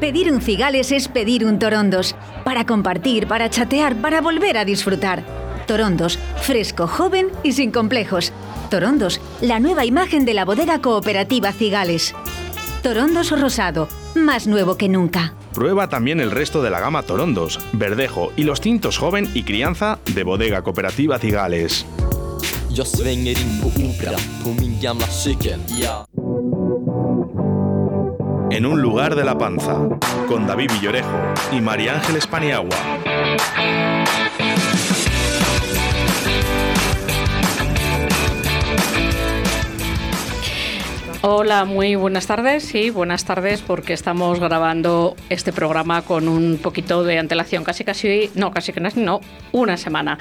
Pedir un cigales es pedir un torondos. Para compartir, para chatear, para volver a disfrutar. Torondos, fresco, joven y sin complejos. Torondos, la nueva imagen de la bodega cooperativa Cigales. Torondos Rosado, más nuevo que nunca. Prueba también el resto de la gama Torondos, Verdejo y los tintos joven y crianza de bodega cooperativa Cigales. En un lugar de la panza, con David Villorejo y María Ángeles Paniagua. Hola, muy buenas tardes. Sí, buenas tardes porque estamos grabando este programa con un poquito de antelación, casi casi, no, casi que no, una semana.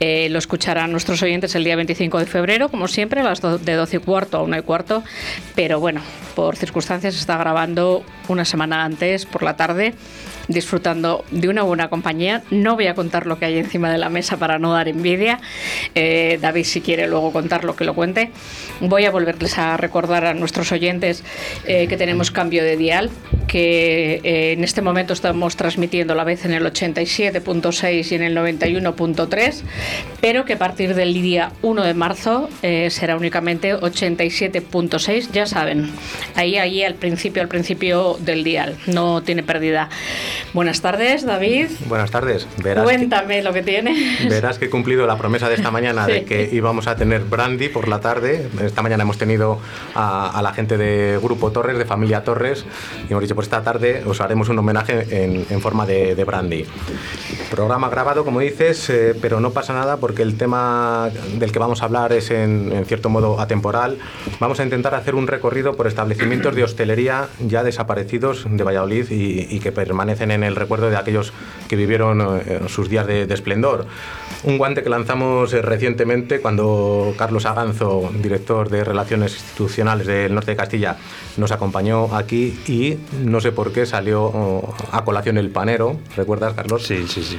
Eh, lo escucharán nuestros oyentes el día 25 de febrero, como siempre, a las de 12 y cuarto a 1 y cuarto, pero bueno, por circunstancias está grabando una semana antes, por la tarde, disfrutando de una buena compañía. No voy a contar lo que hay encima de la mesa para no dar envidia. Eh, David, si quiere luego contar lo que lo cuente. Voy a volverles a recordar a nuestros oyentes eh, que tenemos cambio de dial, que eh, en este momento estamos transmitiendo la vez en el 87.6 y en el 91.3, pero que a partir del día 1 de marzo será únicamente 87.6, ya saben, ahí, ahí al principio, al principio del dial, no tiene pérdida. Buenas tardes, David. Buenas tardes. Cuéntame lo que tienes. Verás que he cumplido la promesa de esta mañana de que íbamos a tener brandy por la tarde. Esta mañana hemos tenido a, la gente de Grupo Torres, de Familia Torres, y hemos dicho, por esta tarde os haremos un homenaje en, forma de, brandy. Programa grabado, como dices, eh, pero no pasa nada porque el tema del que vamos a hablar es en, cierto modo atemporal. Vamos a intentar hacer un recorrido por establecimientos de hostelería ya desaparecidos de Valladolid y, y que permanecen en el recuerdo de aquellos que vivieron eh, sus días de, esplendor. Un guante que lanzamos eh, recientemente cuando Carlos Aganzo, director de Relaciones Institucionales del Norte de Castilla, nos acompañó aquí y no sé por qué salió oh, a colación el panero, ¿recuerdas, Carlos? Sí, sí, sí.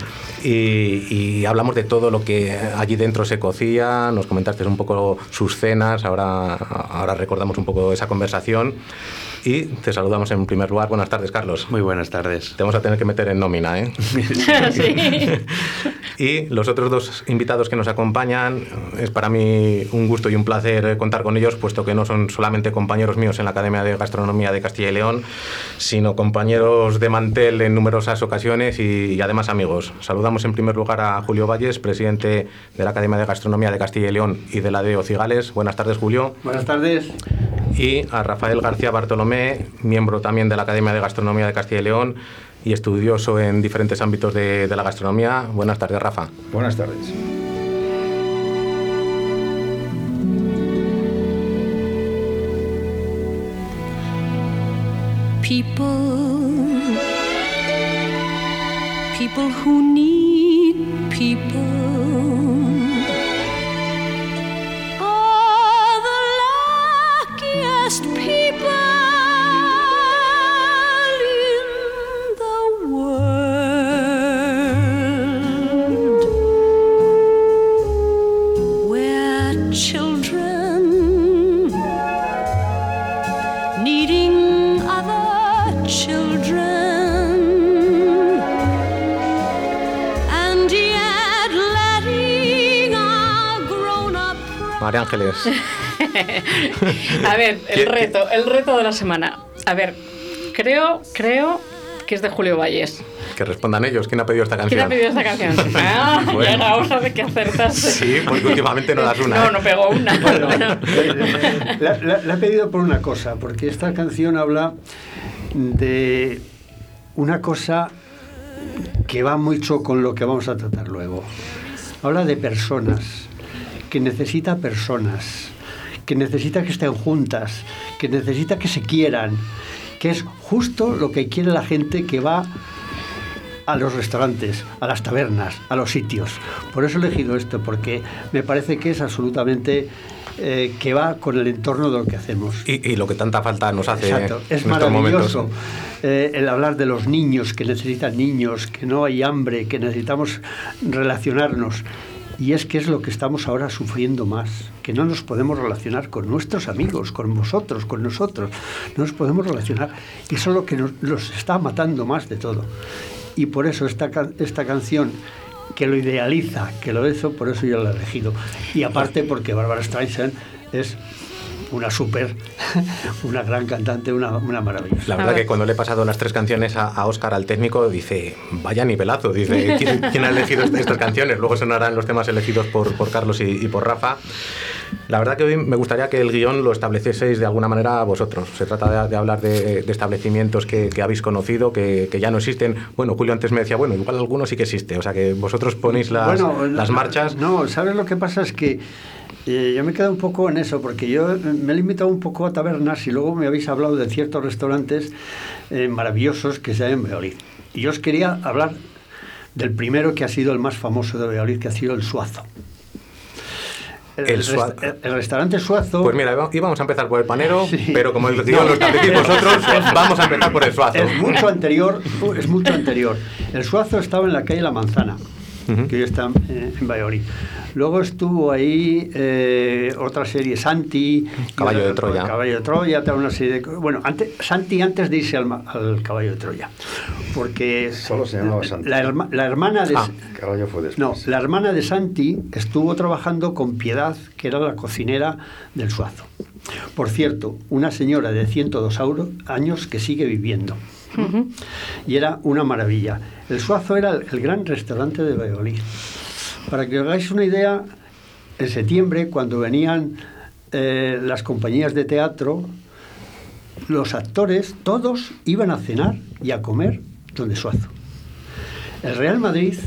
Y, hablamos de todo lo que allí dentro se cocía, nos comentaste un poco sus cenas, ahora, ahora recordamos un poco esa conversación. Y te saludamos en primer lugar. Buenas tardes, Carlos. Muy buenas tardes. Te vamos a tener que meter en nómina, ¿eh? sí. y los otros dos invitados que nos acompañan, es para mí un gusto y un placer contar con ellos, puesto que no son solamente compañeros míos en la Academia de Gastronomía de Castilla y León, sino compañeros de mantel en numerosas ocasiones y, además amigos. Saludamos en primer lugar a Julio Valles, presidente de la Academia de Gastronomía de Castilla y León y de la de Ocigales. Buenas tardes, Julio. Buenas tardes. Y a Rafael García Bartolomé miembro también de la Academia de Gastronomía de Castilla y León y estudioso en diferentes ámbitos de, la gastronomía. Buenas tardes, Rafa. Buenas tardes. People, people who need people. María Ángeles. a ver, el reto, el reto de la semana. A ver, creo, creo que es de Julio Valles. Que respondan ellos. ¿Quién ha pedido esta canción? ¿Quién ha pedido esta canción? Ah, ya era hora de que acertase. Sí, porque últimamente no das una. No, ¿eh? no pegó una. la, he pedido por una cosa, porque esta canción habla de una cosa que va mucho con lo que vamos a tratar luego. Habla de personas que necesita personas, que necesita que estén juntas, que necesita que se quieran, que es justo lo que quiere la gente que va a los restaurantes, a las tabernas, a los sitios. Por eso he elegido esto, porque me parece que es absolutamente eh, que va con el entorno de lo que hacemos. Y, lo que tanta falta nos hace. Exacto. Es maravilloso eh, el hablar de los niños, que necesitan niños, que no hay hambre, que necesitamos relacionarnos Y es que es lo que estamos ahora sufriendo más, que no nos podemos relacionar con nuestros amigos, con vosotros, con nosotros, no nos podemos relacionar. Y eso es lo que nos, está matando más de todo. Y por eso esta, esta canción que lo idealiza, que lo hizo, por eso yo la he elegido. Y aparte porque Barbara Streisand es una súper, una gran cantante, una, una maravilla. La verdad ver. que cuando le he pasado las tres canciones a, a Oscar, al técnico, dice, vaya nivelazo, dice, ¿quién, quién ha elegido est- estas canciones? Luego sonarán los temas elegidos por, por Carlos y, y por Rafa. La verdad que hoy me gustaría que el guion lo establecieseis de alguna manera vosotros. Se trata de, de hablar de, de establecimientos que, que habéis conocido, que, que ya no existen. Bueno, Julio antes me decía, bueno, igual alguno sí que existe. O sea, que vosotros ponéis las, Bueno, las marchas. No, ¿sabes lo que pasa? Es que eh, yo me he quedado un poco en eso, porque yo me he limitado un poco a tabernas y luego me habéis hablado de ciertos restaurantes eh, maravillosos que se hay en Valladolid. Y yo os quería hablar del primero que ha sido el más famoso de Valladolid, que ha sido el Suazo. El Suazo. el- el restaurante Suazo... Pues mira, íbamos- a empezar por el panero, Sí. pero como guion No. vosotros, vamos a empezar por el suazo. Es mucho anterior, es mucho anterior. El Suazo estaba en la calle La Manzana, que hoy está eh, en Valladolid. Luego estuvo ahí eh, otra serie, Santi. Caballo otra- de Troya. Caballo de Troya, una serie de co- Bueno, antes, Santi antes de irse al, ma- al Caballo de Troya. Porque Solo se llamaba Santi. La, herma- la hermana de... Ah. Caballo fue después. No, la hermana de Santi estuvo trabajando con Piedad, que era la cocinera del Suazo. Por cierto, una señora de 102 auro- años que sigue viviendo. Y era una maravilla. El Suazo era el, el gran restaurante de Valladolid. Para que os hagáis una idea, en septiembre, cuando venían eh, las compañías de teatro, los actores, todos iban a cenar y a comer donde Suazo. El Real Madrid,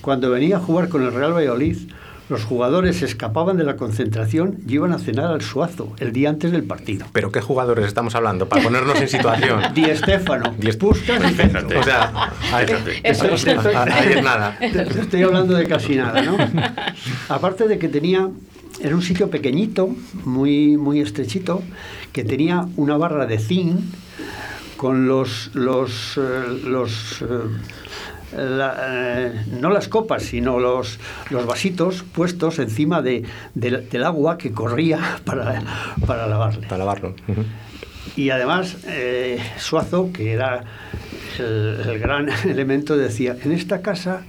cuando venía a jugar con el Real Valladolid, los jugadores se escapaban de la concentración y iban a cenar al Suazo el día antes del partido. Pero ¿qué jugadores estamos hablando? Para ponernos en situación. Di Estefano, Di Puskas y. O sea, ahí, Eso es. ahí es nada. Estoy hablando de casi nada, ¿no? Aparte de que tenía, era un sitio pequeñito, muy, muy estrechito, que tenía una barra de zinc con los, los, eh, los eh, la- eh, no las copas, sino los, los vasitos puestos encima de, del- del agua que corría para, para lavarle. Para lavarlo. Y además, eh, Suazo, que era el, el gran elemento, decía, en esta casa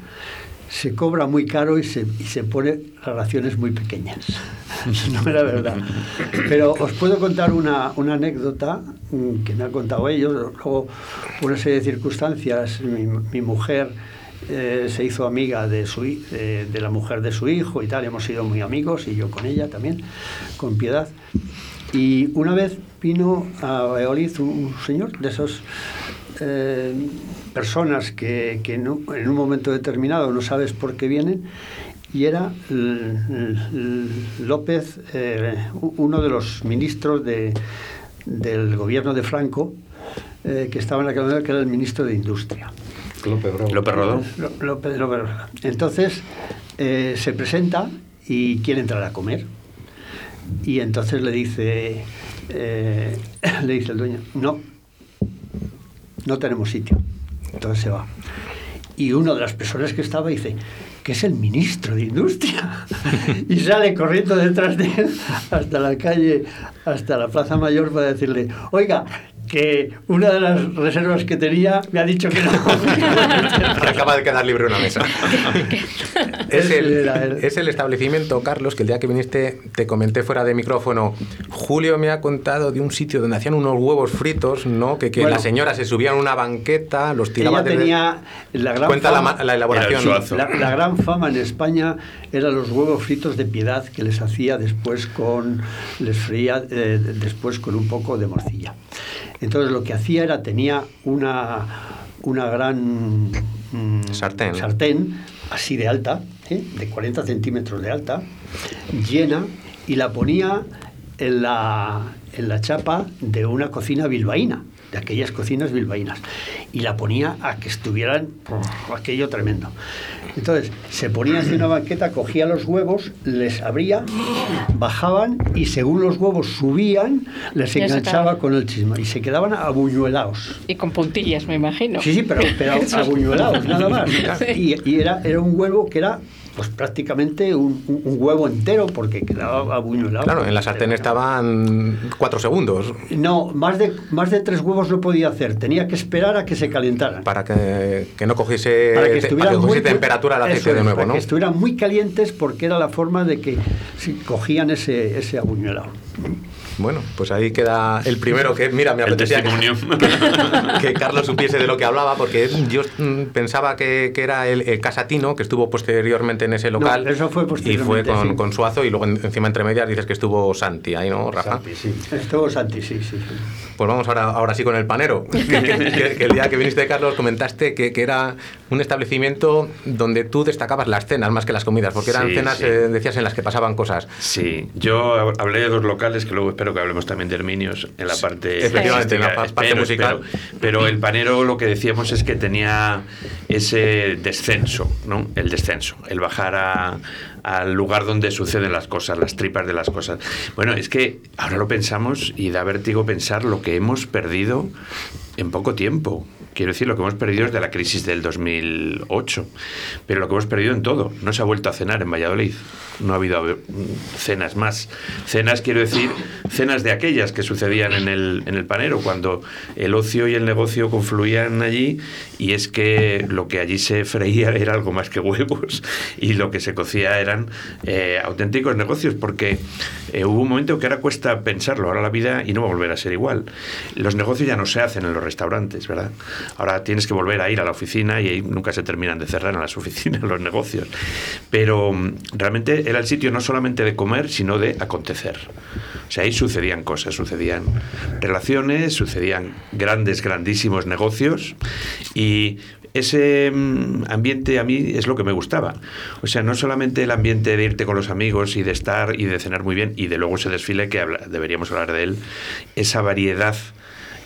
se cobra muy caro y se, y se pone las raciones muy pequeñas. no era verdad. Pero os puedo contar una, una anécdota mm, que me han contado ellos. Luego, por una serie de circunstancias, mi, mi mujer eh, se hizo amiga de, su, eh, de la mujer de su hijo y tal. Hemos sido muy amigos y yo con ella también, con piedad. Y una vez vino a Valladolid un señor de esos eh, personas que, que no- en un momento determinado no sabes por qué vienen y era López, eh, uno de los ministros de- del gobierno de Franco, eh, que estaba en aquel momento, que era el ministro de Industria. López Rodó. López- López. Entonces eh, se presenta y quiere entrar a comer. Y entonces le dice, eh, le dice el dueño, no, no tenemos sitio. Entonces se va. Y una de las personas que estaba dice, que es el ministro de Industria. y sale corriendo detrás de él hasta la calle, hasta la Plaza Mayor para decirle, oiga, que una de las reservas que tenía me ha dicho que no. Acaba de quedar libre una mesa. es, el, es el establecimiento, Carlos, que el día que viniste te comenté fuera de micrófono. Julio me ha contado de un sitio donde hacían unos huevos fritos, ¿no? Que, que Bueno. la señora se subía a una banqueta, los tiraba Ella desde- tenía la gran Cuenta la, fama- ma- la elaboración. La, la gran fama en España eran los huevos fritos de piedad que les hacía después con les freía eh, después con un poco de morcilla. Entonces lo que hacía era tenía una una gran mm, Sartén. sartén así de alta, ¿eh? de 40 centímetros de alta, llena y la ponía en la, en la chapa de una cocina bilbaína, de aquellas cocinas bilbaínas, y la ponía a que estuvieran oh, aquello tremendo. Entonces, se ponía en una banqueta, cogía los huevos, les abría, bajaban y según los huevos subían, les enganchaba con el chisma y se quedaban abuñuelados. Y con puntillas, me imagino. Sí, sí, pero, pero abuñuelados, nada más. Y, y era, era un huevo que era pues prácticamente un, un- un huevo entero porque quedaba abuñolado. Claro, en la sartén estaban cuatro segundos No, más de, más de tres huevos no podía hacer. Tenía que esperar a que se calentaran. para que, que no cogiese, para que te- estuvieran para que muy cogiese temperatura eso aceite de nuevo, para ¿no? que estuvieran muy calientes porque era la forma de que si cogían ese, ese abuñolado. Bueno, pues ahí queda el primero que, mira, me apetecía que, Carlos supiese de lo que hablaba, porque yo mm, pensaba que, que era el, el Casatino, que estuvo posteriormente en ese local. No, eso fue Y fue posteriormente, con, sí. con Suazo, y luego en- encima entre medias dices que estuvo Santi ahí, ¿no, Rafa? Santi, sí. Estuvo Santi, sí, sí. Pues vamos ahora, ahora sí con el panero. Que, que- que- que el día que viniste, Carlos, comentaste que, que era un establecimiento donde tú destacabas las cenas más que las comidas, porque eran Sí, cenas, sí. eh, decías, en las que pasaban cosas. Sí, yo hab- hablé de dos locales que luego espero que hablemos también de Herminios en la parte efectivamente, en la parte musical. espero. Pero el panero lo que decíamos es que tenía ese descenso, ¿no? El descenso, el bajar a- al lugar donde suceden las cosas, las tripas de las cosas. Bueno, es que ahora lo pensamos y da vértigo pensar lo que hemos perdido en poco tiempo. Quiero decir, lo que hemos perdido es de la crisis del 2008, pero lo que hemos perdido en todo. No se ha vuelto a cenar en Valladolid. No ha habido mm, cenas más. Cenas, quiero decir, cenas de aquellas que sucedían en el, en el panero, cuando el ocio y el negocio confluían allí, y es que lo que allí se freía era algo más que huevos, y lo que se cocía eran eh, auténticos negocios, porque eh, hubo un momento que ahora cuesta pensarlo, ahora la vida y no va a volver a ser igual. Los negocios ya no se hacen en los restaurantes, ¿verdad? Ahora tienes que volver a ir a la oficina y ahí nunca se terminan de cerrar en las oficinas los negocios. Pero mm, realmente era el sitio no solamente de comer, sino de acontecer. O sea, ahí sucedían cosas, sucedían relaciones, sucedían grandes, grandísimos negocios y ese mm, ambiente a mí es lo que me gustaba. O sea, no solamente el ambiente de irte con los amigos y de estar y de cenar muy bien y de luego ese desfile que habla- deberíamos hablar de él, esa variedad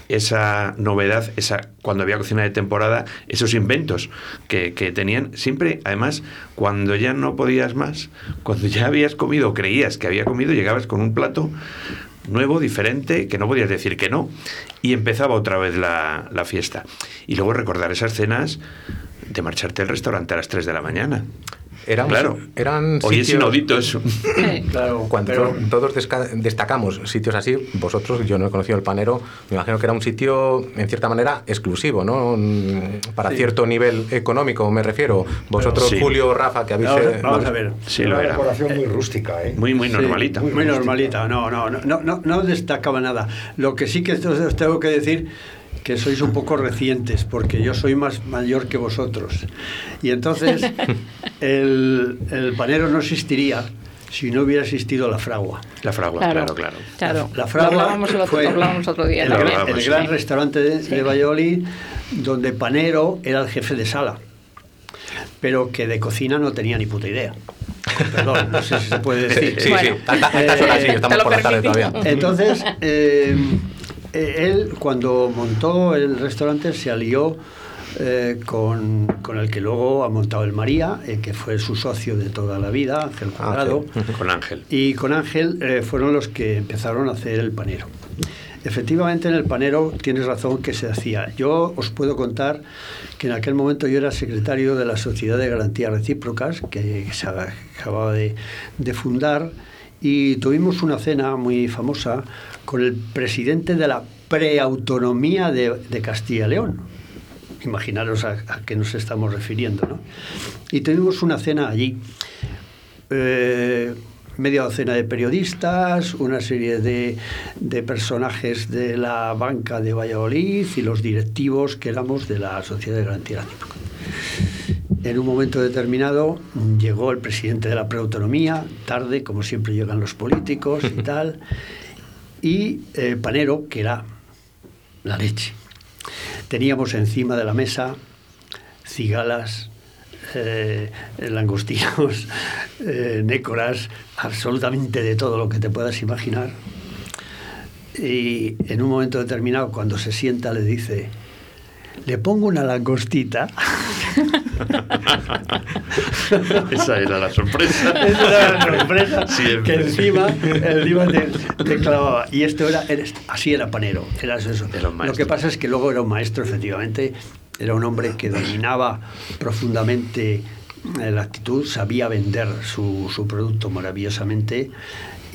esa novedad, esa cuando había cocina de temporada, esos inventos que, que tenían, siempre, además, cuando ya no podías más, cuando ya habías comido, creías que había comido, llegabas con un plato nuevo, diferente, que no podías decir que no, y empezaba otra vez la, la fiesta. Y luego recordar esas cenas de marcharte al restaurante a las 3 de la mañana. Eran, claro, eran hoy es inaudito eso. Claro, Cuando pero- todos desca- destacamos sitios así, vosotros, yo no he conocido el panero, me imagino que era un sitio, en cierta manera, exclusivo, ¿no? Mm, Para Sí. cierto nivel económico, me refiero. Vosotros, Sí. Julio, Rafa, que habéis... Vamos, eh, vamos a ver. Sí, Una lo era. decoración muy rústica, ¿eh? Muy, muy Sí, normalita. muy, normalita, no, no, no, no, no, no destacaba nada. Lo que sí que os tengo que decir que sois un poco recientes, porque yo soy más mayor que vosotros. Y entonces el, el panero no existiría si no hubiera existido la fragua. La fragua, claro, claro. claro. La Lo fragua hablábamos el otro, fue lo hablábamos otro día. el, Lo gran- sí. restaurante de, Sí. de Valladolid, donde panero era el jefe de sala, pero que de cocina no tenía ni puta idea. Perdón, no sé si se puede Sí, decir. sí, Bueno. sí. Horas sí, Eh, estamos lo por la tarde todavía. Entonces, eh, él cuando montó el restaurante se alió eh, con, con el que luego ha montado el María, eh, que fue su socio de toda la vida, Ángel Cuadrado. Con Ángel. Y con Ángel eh, fueron los que empezaron a hacer el panero. Efectivamente, en el panero tienes razón que se hacía. Yo os puedo contar que en aquel momento yo era secretario de la Sociedad de Garantías Recíprocas, que se acababa de, de fundar, y tuvimos una cena muy famosa con el presidente de la preautonomía de, de Castilla y León. Imaginaros a, a qué nos estamos refiriendo, ¿no? Y tuvimos una cena allí. Eh, media docena de periodistas, una serie de, de personajes de la banca de Valladolid y los directivos que éramos de la Sociedad de Garantía Recíproca. En un momento determinado llegó el presidente de la preautonomía, tarde, como siempre llegan los políticos y tal, y el panero, que era la leche. Teníamos encima de la mesa cigalas, eh, langostinos, eh, nécoras, absolutamente de todo lo que te puedas imaginar. Y en un momento determinado, cuando se sienta, le dice, le pongo una langostita. Esa era la sorpresa. Esa era la sorpresa Siempre. que encima, encima te, te clavaba. Y esto era, así era panero, era eso. Era Lo que pasa es que luego era un maestro, efectivamente, era un hombre que dominaba profundamente eh, la actitud, sabía vender su, su producto maravillosamente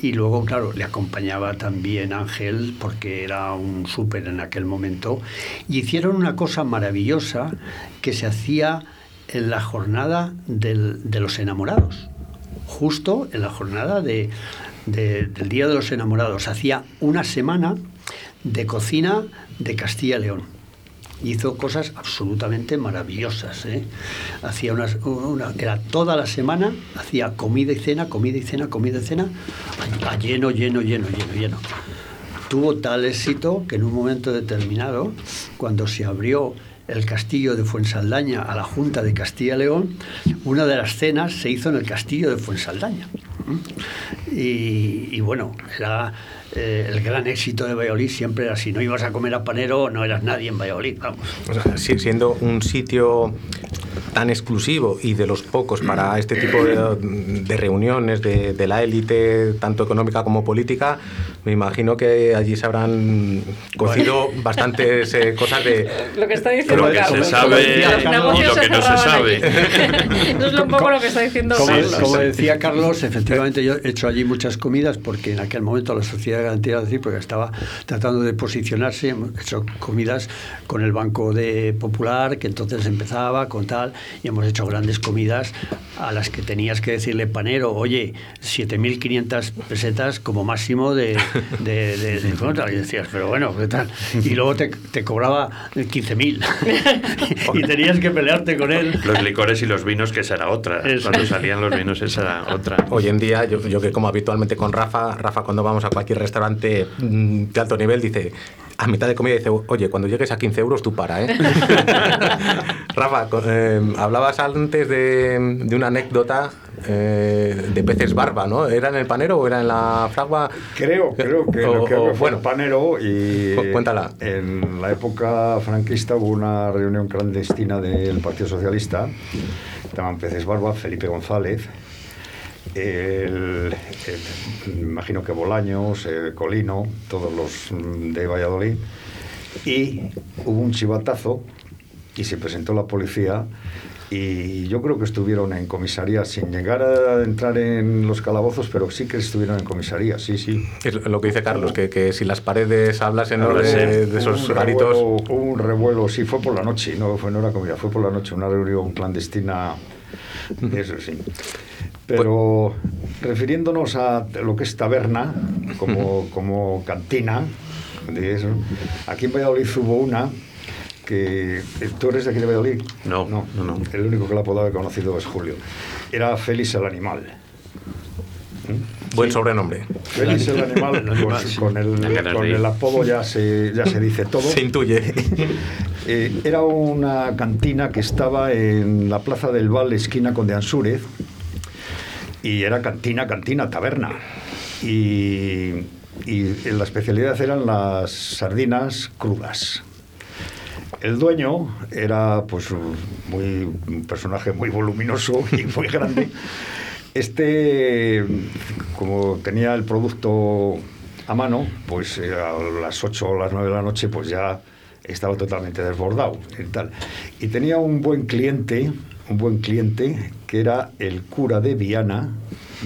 y luego, claro, le acompañaba también Ángel porque era un súper en aquel momento. Y hicieron una cosa maravillosa que se hacía en la jornada de los enamorados. Justo en la jornada de- de- del Día de los Enamorados. Hacía una semana de cocina de Castilla y León hizo cosas absolutamente maravillosas. ¿eh? Hacía unas, una, era toda la semana, hacía comida y cena, comida y cena, comida y cena, a, a lleno, lleno, lleno, lleno, lleno. Tuvo tal éxito que en un momento determinado, cuando se abrió el castillo de Fuensaldaña a la Junta de Castilla y León, una de las cenas se hizo en el castillo de Fuensaldaña. Y, y bueno, era eh, el gran éxito de Valladolid siempre era si no ibas a comer a panero no eras nadie en Valladolid, vamos. O sea, si- siendo un sitio tan exclusivo y de los pocos para este tipo de, de reuniones de, de la élite, tanto económica como política, me imagino que allí se habrán cocido bastantes eh, cosas de... Lo que está diciendo Lo que se sabe y lo que no se sabe. allí. Eso es un poco lo que está diciendo Como, Carlos. como decía Carlos, efectivamente yo he hecho allí muchas comidas porque en aquel momento la Sociedad de decir porque estaba tratando de posicionarse, hemos hecho comidas con el Banco de Popular, que entonces empezaba con tal, y hemos hecho grandes comidas a las que tenías que decirle panero, oye, 7.500 pesetas como máximo de, de, de- de contra", y decías, pero bueno, ¿qué tal? Y luego te, te cobraba 15.000 y tenías que pelearte con él. Los licores y los vinos, que esa era otra. Eso. Cuando salían los vinos, esa era otra. Hoy en día, yo, yo que como habitualmente con Rafa, Rafa cuando vamos a cualquier restaurante mm, de alto nivel dice, a mitad de comida dice, oye, cuando llegues a 15 euros tú para, ¿eh? Rafa, eh, hablabas antes de, de una anécdota eh, de peces barba, ¿no? ¿Era en el panero o era en la fragua? Creo, creo que, O- creo o, que fue bueno, el panero y cu- cuéntala. en la época franquista hubo una reunión clandestina del Partido Socialista, estaban Peces Barba, Felipe González, el, imagino que Bolaños, el Colino, todos los de Valladolid, y hubo un chivatazo y se presentó la policía y yo creo que estuvieron en comisaría sin llegar a entrar en los calabozos, pero sí que estuvieron en comisaría, sí, sí. Es lo que dice Carlos, que, que si las paredes hablasen de, de esos un garitos... revuelo, un revuelo, sí, fue por la noche, no, fue, no era comida, fue por la noche, una reunión clandestina, eso sí. Pero refiriéndonos a lo que es taberna, como, como cantina, de eso, aquí en Valladolid hubo una que... ¿Tú eres de aquí de Valladolid? No, no, no. El único que la puedo haber conocido es Julio. Era Félix el animal. Buen sobrenombre. Félix el animal, pues, con, el apodo ya se, ya se dice todo. Se intuye. Eh, era una cantina que estaba en la Plaza del Val, esquina con de Ansúrez, y era cantina, cantina, taberna. Y, y la especialidad eran las sardinas crudas. El dueño era pues muy, un personaje muy voluminoso y muy grande. Este, como tenía el producto a mano, pues eh, a las 8 o las 9 de la noche, pues ya estaba totalmente desbordado y tal. Y tenía un buen cliente, un buen cliente, que era el cura de Viana,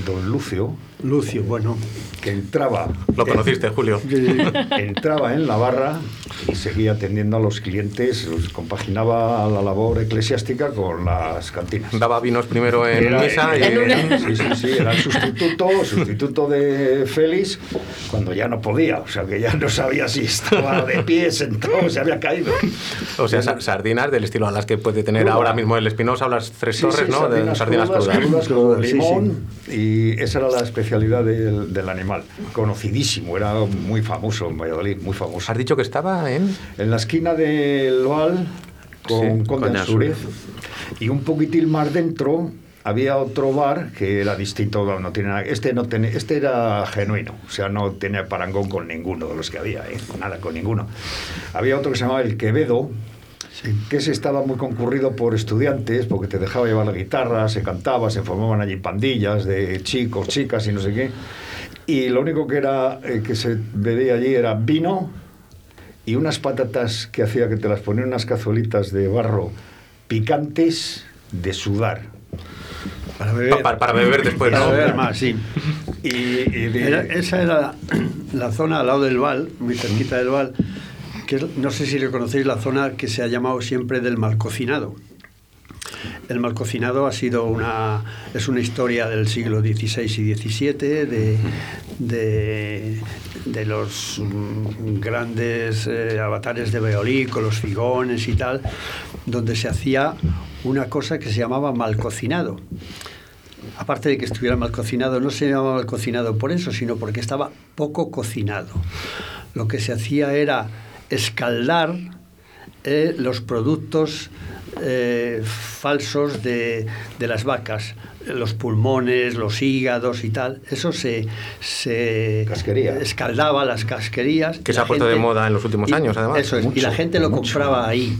don Lucio, Lucio, bueno. que entraba Lo conociste, Julio. entraba en la barra y seguía atendiendo a los clientes, los compaginaba la labor eclesiástica con las cantinas. Daba vinos primero en Era- misa y... era- sí, sí, sí, era el sustituto, sustituto de Félix cuando ya no podía, o sea que ya no sabía si estaba de pie, sentado, se había caído. O sea, sa- sardinas del estilo a las que puede tener Cruda. ahora mismo el Espinosa las Tres Sí, Torres, sí, ¿no? de sardinas crudas, crudas. crudas con Crudas, sí, limón y esa era la especialidad del, del animal. Conocidísimo, era muy famoso en Valladolid, muy famoso. Has dicho que estaba en... En la esquina del Val con Sí, Conde con Ansúrez y un poquitín más dentro había otro bar que era distinto, no tiene nada- este no tenía, este era genuino, o sea, no tenía parangón con ninguno de los que había, ¿eh? nada con ninguno. Había otro que se llamaba el Quevedo, que ese estaba muy concurrido por estudiantes, porque te dejaba llevar la guitarra, se cantaba, se formaban allí pandillas de chicos, chicas y no sé qué. Y lo único que era eh, que se bebía allí era vino y unas patatas que hacía que te las ponía en unas cazuelitas de barro picantes de sudar. Para beber. Pa- para beber después, Para ¿no? beber más, sí. Y, y de- Era- esa era la zona al lado del Val, muy cerquita del Val, no sé si le conocéis la zona que se ha llamado siempre del malcocinado. El malcocinado ha sido una es una historia del siglo XVI y XVII de, de, los mm, grandes eh, avatares de Beolí con los figones y tal, donde se hacía una cosa que se llamaba malcocinado aparte de que estuviera mal cocinado, no se llamaba mal cocinado por eso, sino porque estaba poco cocinado. Lo que se hacía era escaldar eh, los productos eh, falsos de, de las vacas, los pulmones, los hígados y tal. Eso se, se Casquería. escaldaba las casquerías. Que se ha puesto de moda en los últimos y- años, además. Eso es, y la gente lo mucho. compraba ahí.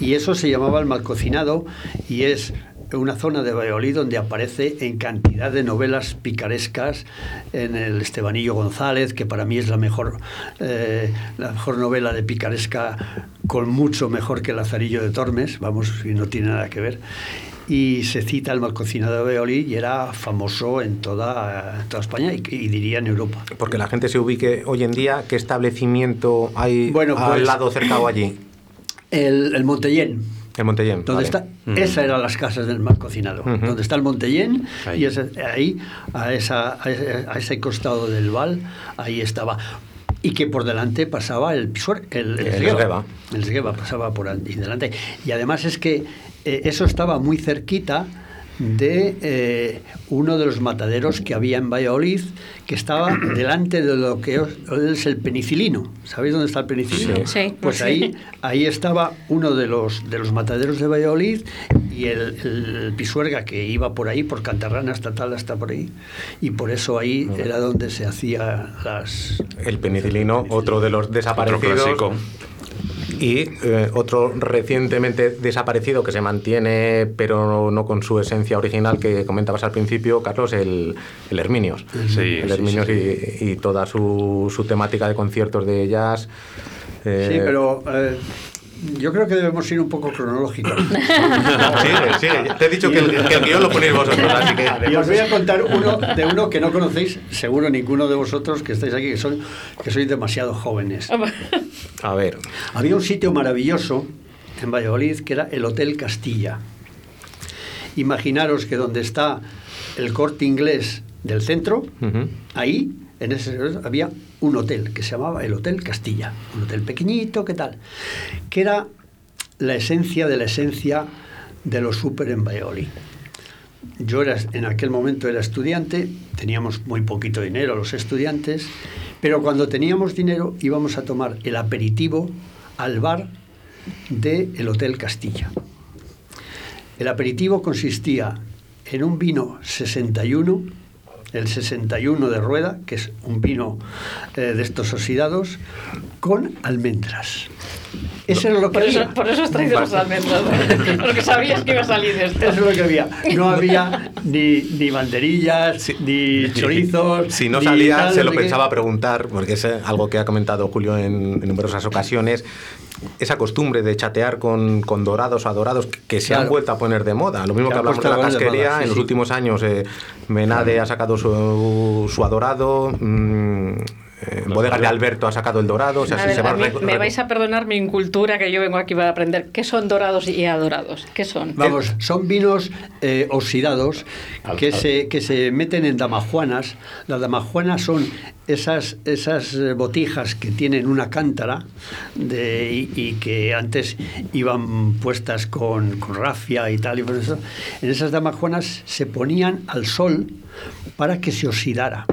Y eso se llamaba el mal cocinado y es una zona de Valladolid donde aparece en cantidad de novelas picarescas en el Estebanillo González, que para mí es la mejor, eh, la mejor novela de picaresca, con mucho mejor que Lazarillo de Tormes, vamos, y no tiene nada que ver. Y se cita el mal cocinado de Valladolid y era famoso en toda, en toda España y, y diría en Europa. Porque la gente se ubique hoy en día, ¿qué establecimiento hay Bueno, al pues- lado cerca o allí? El, el Montellén. En Montellén. Donde vale. está, Mm. esas eran las casas del mal cocinado. Donde está el Montellén Ahí. y ese- ahí, a, esa, a, ese, a ese costado del Val, ahí estaba. Y que por delante pasaba el el, el, El. El pasaba por ahí delante. Y además es que eh, eso estaba muy cerquita de eh, uno de los mataderos que había en Valladolid, que estaba delante de lo que es el penicilino. ¿Sabéis dónde está el penicilino? Sí. Sí. Pues Sí. ahí, ahí estaba uno de los, de los mataderos de Valladolid y el, el Pisuerga que iba por ahí, por Cantarrana hasta tal, hasta por ahí. Y por eso ahí era donde se hacía las... El penicilino, otro de los Otro desaparecidos. clásico. Y eh, otro recientemente desaparecido que se mantiene, pero no con su esencia original que comentabas al principio, Carlos, el, el Herminios. Sí, el sí, Herminios sí, Y, y toda su, su temática de conciertos de jazz. eh, Sí, pero eh, yo creo que debemos ir un poco cronológicos. Sigue, sigue. Te he dicho que el, que el guion lo ponéis vosotros, así que... Y os voy a contar uno de uno que no conocéis, seguro ninguno de vosotros que estáis aquí, que, son, que sois demasiado jóvenes. A ver. Había un sitio maravilloso en Valladolid que era el Hotel Castilla. Imaginaros que donde está el corte inglés del centro, ahí en ese había un hotel que se llamaba el Hotel Castilla, un hotel pequeñito, ¿qué tal? Que era la esencia de la esencia de lo súper en Valladolid. Yo era, en aquel momento era estudiante, teníamos muy poquito dinero los estudiantes, pero cuando teníamos dinero íbamos a tomar el aperitivo al bar del Hotel Castilla. El aperitivo consistía en un vino 61, el 61 de rueda, que es un vino eh, de estos oxidados, con almendras. Eso era lo que Por eso, por eso has traído los almendras. Porque sabías que iba a salir esto. Eso es lo que había. No había ni, ni banderillas, ni chorizos. Si no ni salía, tal, se lo qué. pensaba preguntar, porque es algo que ha comentado Julio en, en numerosas ocasiones. Esa costumbre de chatear con, con dorados o adorados que, que se han vuelto a poner de moda. Lo mismo que ha hablamos de la casquería, moda, sí, en los sí. últimos años eh, Menade ha sacado su, su adorado, mm, eh, Bodegas de Alberto ha sacado el dorado. O sea, A si ver, se va a mí reco- me vais a perdonar mi incultura que yo vengo aquí para aprender. ¿Qué son dorados y adorados? ¿Qué son? Vamos, son vinos eh, oxidados que se, que se meten en damajuanas. Las damajuanas son esas, esas eh, botijas que tienen una cántara de, y, y que antes iban puestas con, con rafia y tal. Y por eso, en esas damajuanas se ponían al sol para que se oxidara.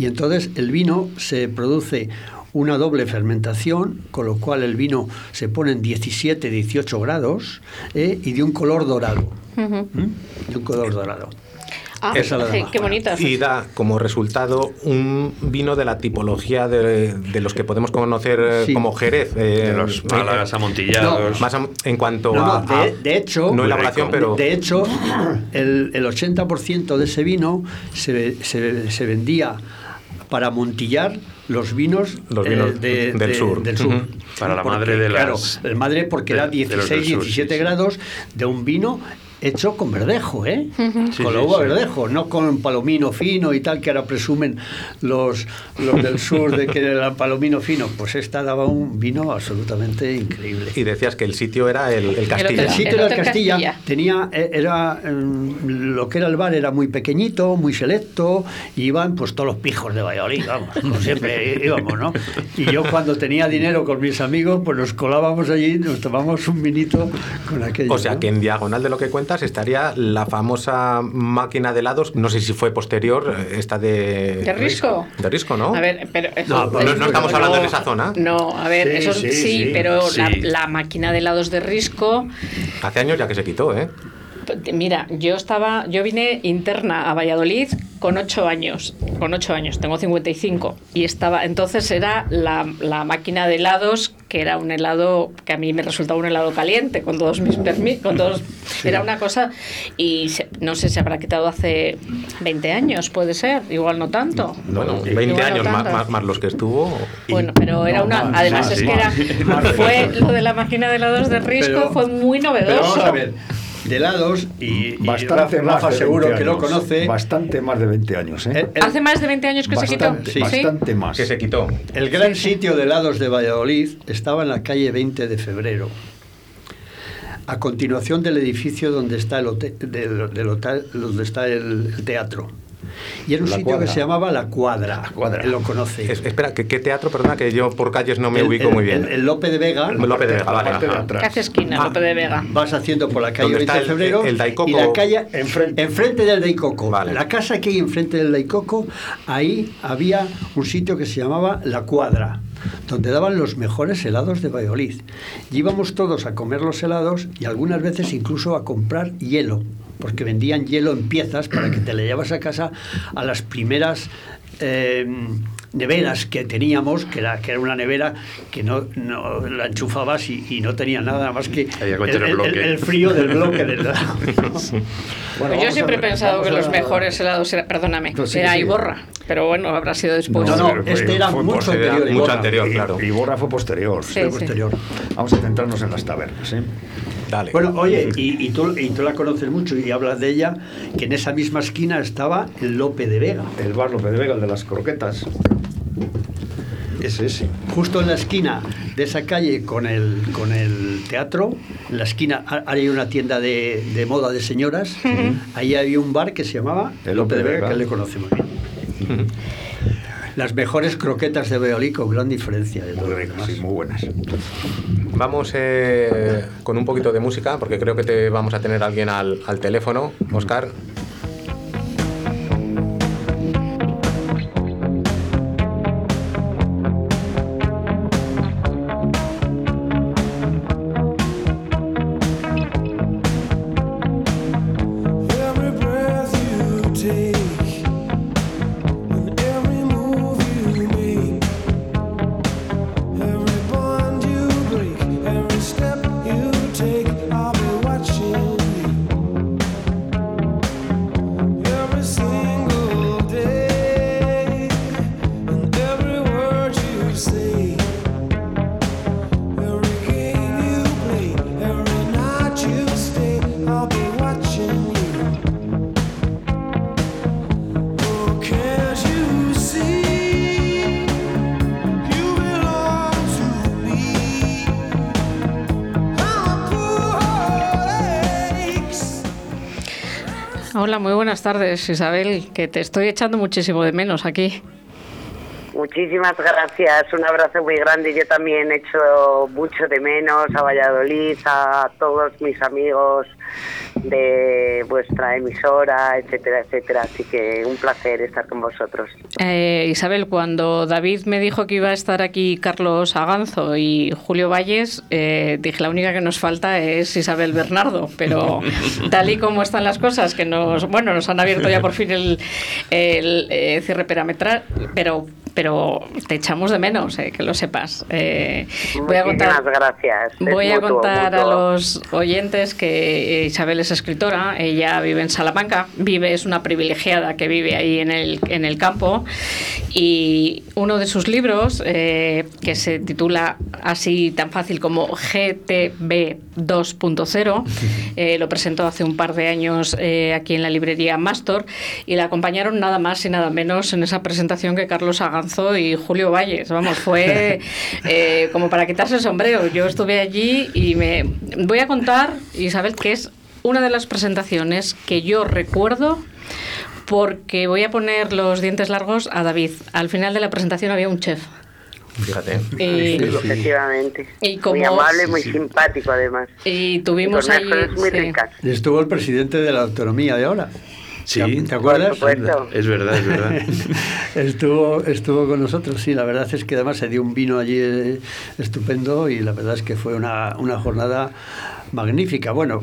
Y entonces el vino se produce una doble fermentación, con lo cual el vino se pone en 17, 18 grados eh, y de un color dorado. ¿Mm? De un color dorado. Ah, Esa es la sí, qué bonita. Y da como resultado un vino de la tipología de, de los que podemos conocer eh, Sí. como Jerez. eh, De los málagas amontillados. Más en cuanto No, no, a, de, a- de hecho, no elaboración, rico. pero de hecho, el, el 80% de ese vino se, se- se vendía para amontillar los vinos, Los eh, vinos de- del de- sur. del sur. Ujú. Para la Porque, madre de Claro, las- el madre porque de- del 16, sur, 17 sí, sí. grados de un vino hecho con verdejo, ¿eh? Sí, con la uva sí. verdejo, no con palomino fino y tal, que ahora presumen los, los del sur de que era palomino fino. Pues esta daba un vino absolutamente increíble. Y decías que el sitio era el, el Castilla. El sitio El era Hotel Castilla, Castilla. tenía, eh, era, mm, lo que era el bar era muy pequeñito, muy selecto, y iban pues todos los pijos de Valladolid, vamos, como siempre íbamos, ¿no? Y yo cuando tenía dinero con mis amigos, pues nos colábamos allí, nos tomamos un vinito con aquello. O sea ¿no? que en diagonal de lo que estaría la famosa máquina de helados, no sé si fue posterior, eh, esta de... ¿De Risco? De Risco, ¿no? A ver, pero eso- No, no, no estamos hablando de esa zona. No, a ver, Sí, eso sí, sí, sí. pero La, Sí. la máquina de helados de Risco, Hace años ya que se quitó, ¿eh? mira, yo estaba, yo vine interna a Valladolid con ocho años, con ocho años, tengo 55 y estaba, entonces era la, la máquina de helados que era un helado que a mí me resultaba un helado caliente con todos mis permisos, con todos, era una cosa y se- no sé, se habrá quitado hace 20 años, puede ser, igual no tanto. Bueno, Igual 20 no años más, más, más los que estuvo. y- Bueno, pero era No, una. más, además, más, es sí. que era. Fue lo de la máquina de helados de Risco Pero- fue muy novedoso. Pero vamos a ver, de helados, y, y Bastante Rafa, más Rafa seguro 20 que lo conoce. Bastante más de 20 años, ¿eh? El- el- Hace más de 20 años que se quitó. bastante, Sí. bastante más. que se quitó. El gran sitio de helados de Valladolid estaba en la calle 20 de febrero, a continuación del edificio donde está el hotel, del, del hotel- donde está el, el teatro. Y era un La sitio Cuadra. que se llamaba La Cuadra. La Cuadra. Lo conoce. Es- espera, ¿qué, qué teatro? Perdona, que yo por calles no me El- ubico el- muy bien. El, el Lope de Vega. Lope de Vega, La vale. atrás. Que hace esquina, Ah. Lope de Vega. Vas haciendo por la calle ¿Dónde 20 está de el- febrero el Daicoco? y la calle Enfrente. enfrente del Daicoco. Vale. La casa que hay enfrente del Daicoco, ahí había un sitio que se llamaba La Cuadra, donde daban los mejores helados de Valladolid. Y íbamos todos a comer los helados y algunas veces incluso a comprar hielo, porque vendían hielo en piezas para que te le llevas a casa a las primeras eh, neveras que teníamos, que era, que era una nevera que no, no la enchufabas y, y no tenía nada más que el, meter el el- bloque. el frío del bloque del helado. Pues yo siempre he pensado que a- los mejores helados eran, perdóname, No, sí, era sí. Iborra, pero bueno, habrá sido después. No, no, fue- este era fue mucho posterior, anterior. mucho Iborra. anterior. Y- claro. Y Borra fue posterior. Sí, Fue sí. posterior. Vamos a centrarnos en las tabernas, ¿eh? Dale. Bueno, oye, y, y tú, y tú la conoces mucho y hablas de ella, que en esa misma esquina estaba el Lope de Vega. El bar López de Vega, el de las croquetas. Es ese. Justo en la esquina de esa calle con el, con el teatro, en la esquina hay una tienda de, de moda de señoras, ahí había un bar que se llamaba El Lope de Lope de Vega, Vega. que él le conoce muy bien. Las mejores croquetas de Beolí con gran diferencia de Muy ricas, sí, muy buenas. Vamos eh, con un poquito de música, porque creo que te vamos a tener alguien al, al teléfono. Oscar, Hola, muy buenas tardes, Isabel, que te estoy echando muchísimo de menos aquí. Muchísimas gracias, un abrazo muy grande. Yo también echo mucho de menos a Valladolid, a todos mis amigos de vuestra emisora, etcétera, etcétera. Así que un placer estar con vosotros. Eh, Isabel, cuando David me dijo que iba a estar aquí Carlos Aganzo y Julio Valles, eh, dije la única que nos falta es Isabel Bernardo, pero tal y como están las cosas, que nos, bueno, nos han abierto ya por fin el, el, eh, cierre perimetral, pero pero te echamos de menos, eh, que lo sepas. Eh, voy a contar, gracias. Voy a mutuo, contar a mutuo. los oyentes que Isabel es escritora, ella vive en Salamanca, vive, es una privilegiada que vive ahí en el, en el campo y uno de sus libros, eh, que se titula así tan fácil como GTB 2.0, eh, lo presentó hace un par de años eh, aquí en la librería Mastor y la acompañaron nada más y nada menos en esa presentación que Carlos Y Julio Valles. Vamos, fue eh, como para quitarse el sombrero. Yo estuve allí y me voy a contar, Isabel, que es una de las presentaciones que yo recuerdo porque voy a poner los dientes largos a David. Al final de la presentación había un chef. Fíjate. Y, Efectivamente. Y como- Muy amable, muy simpático además. y Y tuvimos allí... cosas muy sí. ricas. Estuvo el presidente de la autonomía de ahora. Sí. ¿Te- ¿Te acuerdas? Es verdad, es verdad. estuvo, estuvo con nosotros, sí, la verdad es que además se dio un vino allí eh, estupendo y la verdad es que fue una, una jornada magnífica. Bueno,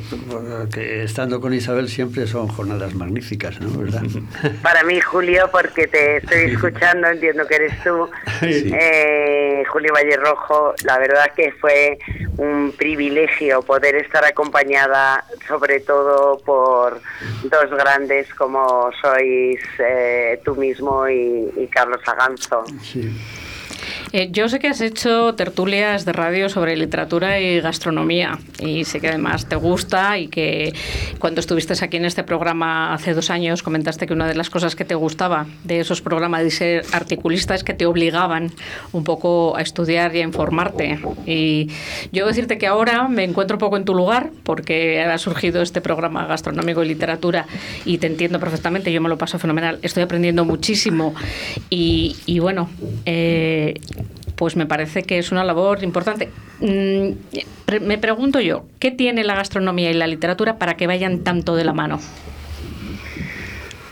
que estando con Isabel siempre son jornadas magníficas, ¿no? ¿Verdad? Para mí, Julio, porque te estoy escuchando, entiendo que eres tú, Sí. eh, Julio Valle Rojo, la verdad que fue un privilegio poder estar acompañada, sobre todo por dos grandes como sois eh, tú mismo y, y Carlos Aganzo. Sí. Eh, yo sé que has hecho tertulias de radio sobre literatura y gastronomía y sé que además te gusta y que cuando estuviste aquí en este programa hace dos años comentaste que una de las cosas que te gustaba de esos programas de ser articulista es que te obligaban un poco a estudiar y a informarte. Y yo decirte que ahora me encuentro un poco en tu lugar porque ha surgido este programa gastronómico y literatura y te entiendo perfectamente, yo me lo paso fenomenal, estoy aprendiendo muchísimo y, y bueno, eh, pues me parece que es una labor importante. Mm, Me pregunto yo, ¿qué tiene la gastronomía y la literatura para que vayan tanto de la mano?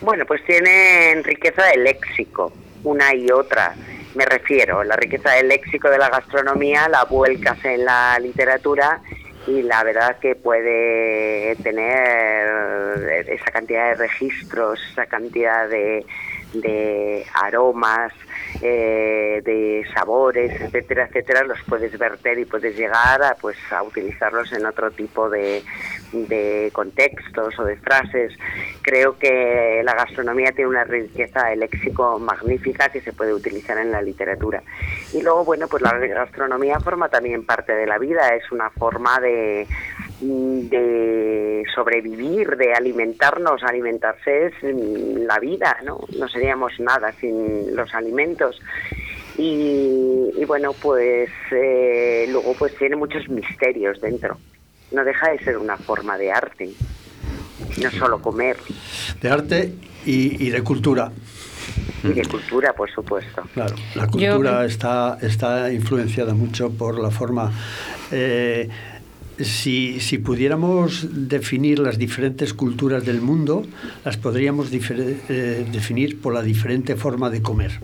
Bueno, pues tienen riqueza de léxico, una y otra. Me refiero, la riqueza del léxico de la gastronomía la vuelcas en la literatura y la verdad que puede tener esa cantidad de registros, esa cantidad de, de aromas, eh, de sabores, etcétera, etcétera, los puedes verter y puedes llegar a, pues, a utilizarlos en otro tipo de, de contextos o de frases. Creo que la gastronomía tiene una riqueza de léxico magnífica que se puede utilizar en la literatura. Y luego, bueno, pues la gastronomía forma también parte de la vida, es una forma de, de sobrevivir, de alimentarnos, alimentarse es la vida, ¿no? No seríamos nada sin los alimentos. Y, y bueno, pues eh, luego pues tiene muchos misterios dentro. No deja de ser una forma de arte, no solo comer, De arte y, y de cultura. y de cultura, por supuesto. Claro, la cultura Yo- está, está influenciada mucho por la forma... eh, si, si pudiéramos definir las diferentes culturas del mundo, las podríamos eh, definir por la diferente forma de comer.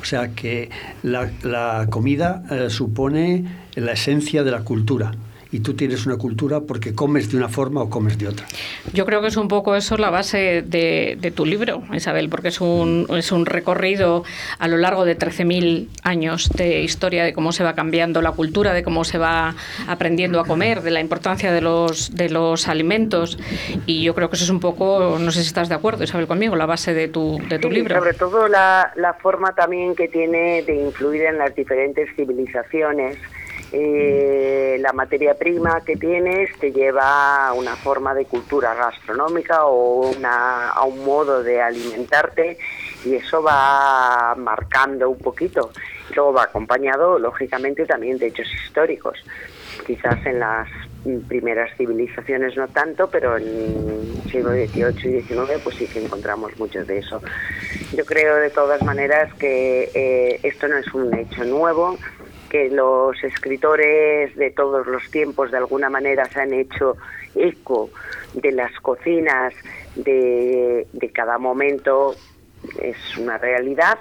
O sea que la, la comida eh, supone la esencia de la cultura. Y tú tienes una cultura porque comes de una forma o comes de otra. Yo creo que es un poco eso la base de, de tu libro, Isabel, porque es un, es un recorrido a lo largo de 13.000 años de historia de cómo se va cambiando la cultura, de cómo se va aprendiendo a comer, de la importancia de los, de los alimentos. Y yo creo que eso es un poco, no sé si estás de acuerdo, Isabel, conmigo, la base de tu, de tu Sí, libro. Sobre todo la, la forma también que tiene de influir en las diferentes civilizaciones. Eh, la materia prima que tienes te lleva a una forma de cultura gastronómica o una, a un modo de alimentarte y eso va marcando un poquito. Luego va acompañado, lógicamente, también de hechos históricos. Quizás en las primeras civilizaciones no tanto, pero en el siglo XVIII y XIX pues sí que encontramos mucho de eso. Yo creo de todas maneras que eh, esto no es un hecho nuevo, que los escritores de todos los tiempos de alguna manera se han hecho eco de las cocinas de, de cada momento, es una realidad.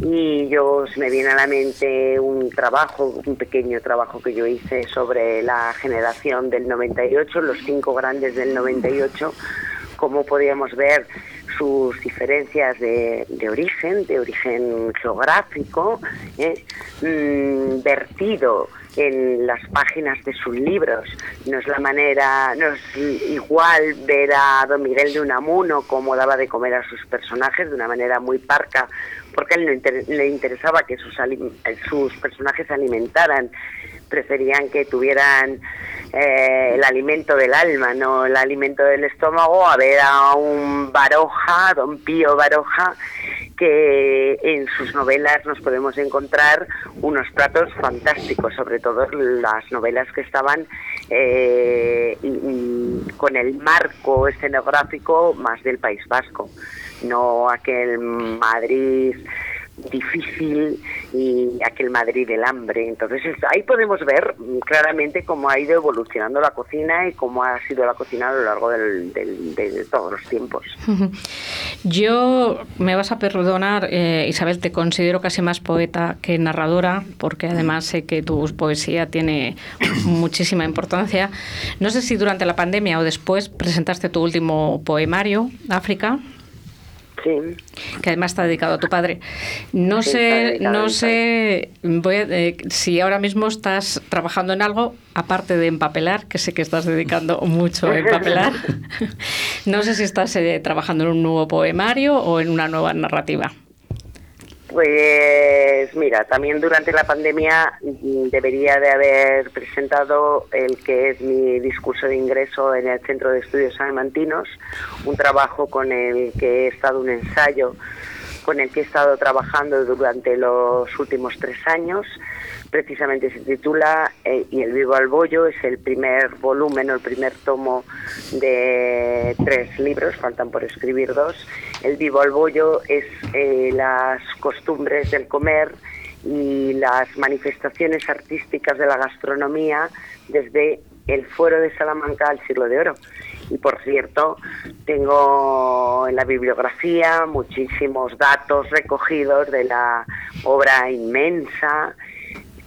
Y yo me viene a la mente un trabajo, un pequeño trabajo que yo hice sobre la generación del 98, los cinco grandes del 98, cómo podíamos ver sus diferencias de, de origen, de origen geográfico, ¿eh? Mm, vertido en las páginas de sus libros. No es la manera, no es igual ver a Don Miguel de Unamuno como daba de comer a sus personajes de una manera muy parca, porque a él le interesaba que sus, sus personajes se alimentaran, preferían que tuvieran eh, el alimento del alma, no el alimento del estómago, a ver a un Baroja, don Pío Baroja, que en sus novelas nos podemos encontrar unos platos fantásticos, sobre todo las novelas que estaban eh, con el marco escenográfico más del País Vasco, no aquel Madrid difícil y aquel Madrid del hambre. Entonces es- ahí podemos ver mm, claramente cómo ha ido evolucionando la cocina y cómo ha sido la cocina a lo largo del- del- de todos los tiempos. Yo, me vas a perdonar, eh, Isabel, te considero casi más poeta que narradora, porque además sé que tu poesía tiene muchísima importancia. No sé si durante la pandemia o después presentaste tu último poemario, África. Sí. Que además está dedicado a tu padre. No Sí, sé, no sé voy a- eh, si ahora mismo estás trabajando en algo, aparte de empapelar, que sé que estás dedicando mucho a empapelar. no sé si estás eh, trabajando en un nuevo poemario o en una nueva narrativa. Pues mira, también durante la pandemia debería de haber presentado el que es mi discurso de ingreso en el Centro de Estudios Salmantinos, un trabajo con el que he estado, un ensayo con el que he estado trabajando durante los últimos tres años. Precisamente se titula eh, Y el vivo al bollo, es el primer volumen o el primer tomo de tres libros, faltan por escribir dos. El vivo al bollo es eh, las costumbres del comer y las manifestaciones artísticas de la gastronomía desde el fuero de Salamanca al siglo de oro. Y por cierto, tengo en la bibliografía muchísimos datos recogidos de la obra inmensa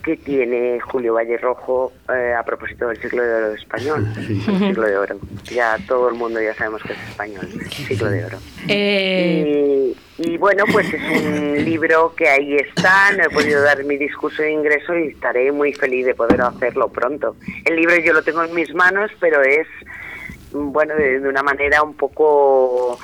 que tiene Julio Valle Rojo eh, a propósito del siglo de oro español, el siglo de oro. Ya todo el mundo ya sabemos que es español, siglo de oro. Eh, Y, y bueno, pues es un libro que ahí está, no he podido dar mi discurso de ingreso y estaré muy feliz de poder hacerlo pronto. El libro yo lo tengo en mis manos, pero es, bueno, de, de una manera un poco...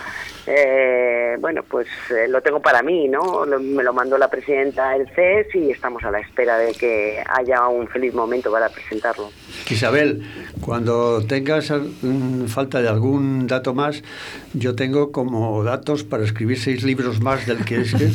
eh, bueno, pues eh, lo tengo para mí, ¿no? Lo- me lo mandó la presidenta del CES y estamos a la espera de que haya un feliz momento para presentarlo. Isabel, cuando tengas mm, falta de algún dato más, yo tengo como datos para escribir seis libros más del que es que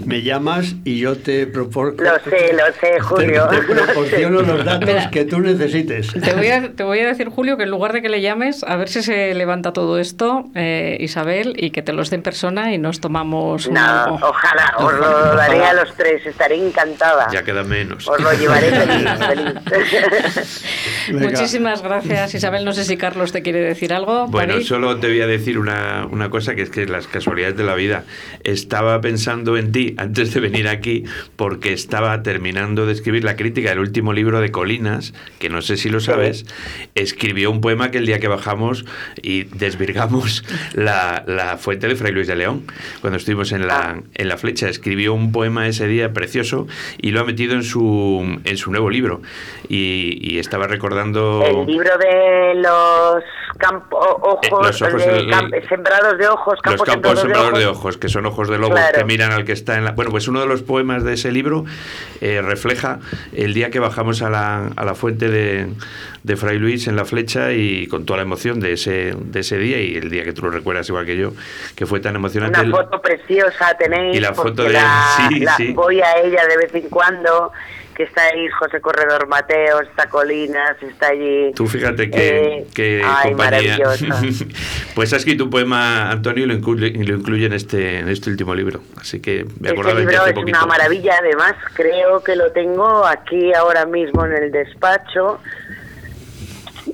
me llamas y yo te propongo. Lo sé, lo sé, Julio. Te, te proporciono los datos Mira. que tú necesites. te, voy a, te voy a decir, Julio, que en lugar de que le llames, a ver si se levanta todo esto, eh, Isabel, y que te los dé en persona y nos tomamos un No, algo. ojalá, os lo daré a los tres, estaré encantada. Ya queda menos. Os lo llevaré feliz, feliz. Muchísimas gracias, Isabel. No sé si Carlos te quiere decir algo. Bueno, París. solo te voy a decir una, una cosa, que es que las casualidades de la vida. Estaba pensando en ti antes de venir aquí porque estaba terminando de escribir la crítica del último libro de Colinas, que no sé si lo sabes, escribió un poema que el día que bajamos y desvirgamos la, la fuente de Fray Luis de León, cuando estuvimos en la, en la flecha, escribió un poema ese día precioso y lo ha metido en su, en su nuevo libro. Y, y estaba recordando... El libro de los campos, ojos, Eh, los ojos de sembrados de ojos, Los campos, campos sembrados de ojos. ojos, que son ojos de lobo Claro. que miran al que está en la... Bueno, pues uno de los poemas de ese libro eh, refleja el día que bajamos a la, a la fuente de, de Fray Luis en la flecha y con toda la emoción de ese, de ese día y el día que tú lo recuerdas igual que yo, que fue tan emocionante. Una foto preciosa tenéis. Y la foto de- la- sí, la- sí. Voy a ella de vez en cuando, que está ahí José Corredor Mateo, está Colinas, está allí. Tú fíjate que, Eh, que ay, compañía. pues ha escrito un poema, Antonio, y lo incluye, y lo incluye en, este, en este último libro. Así que me Este acordaba ti libro hace es poquito. una maravilla, además creo que lo tengo aquí ahora mismo en el despacho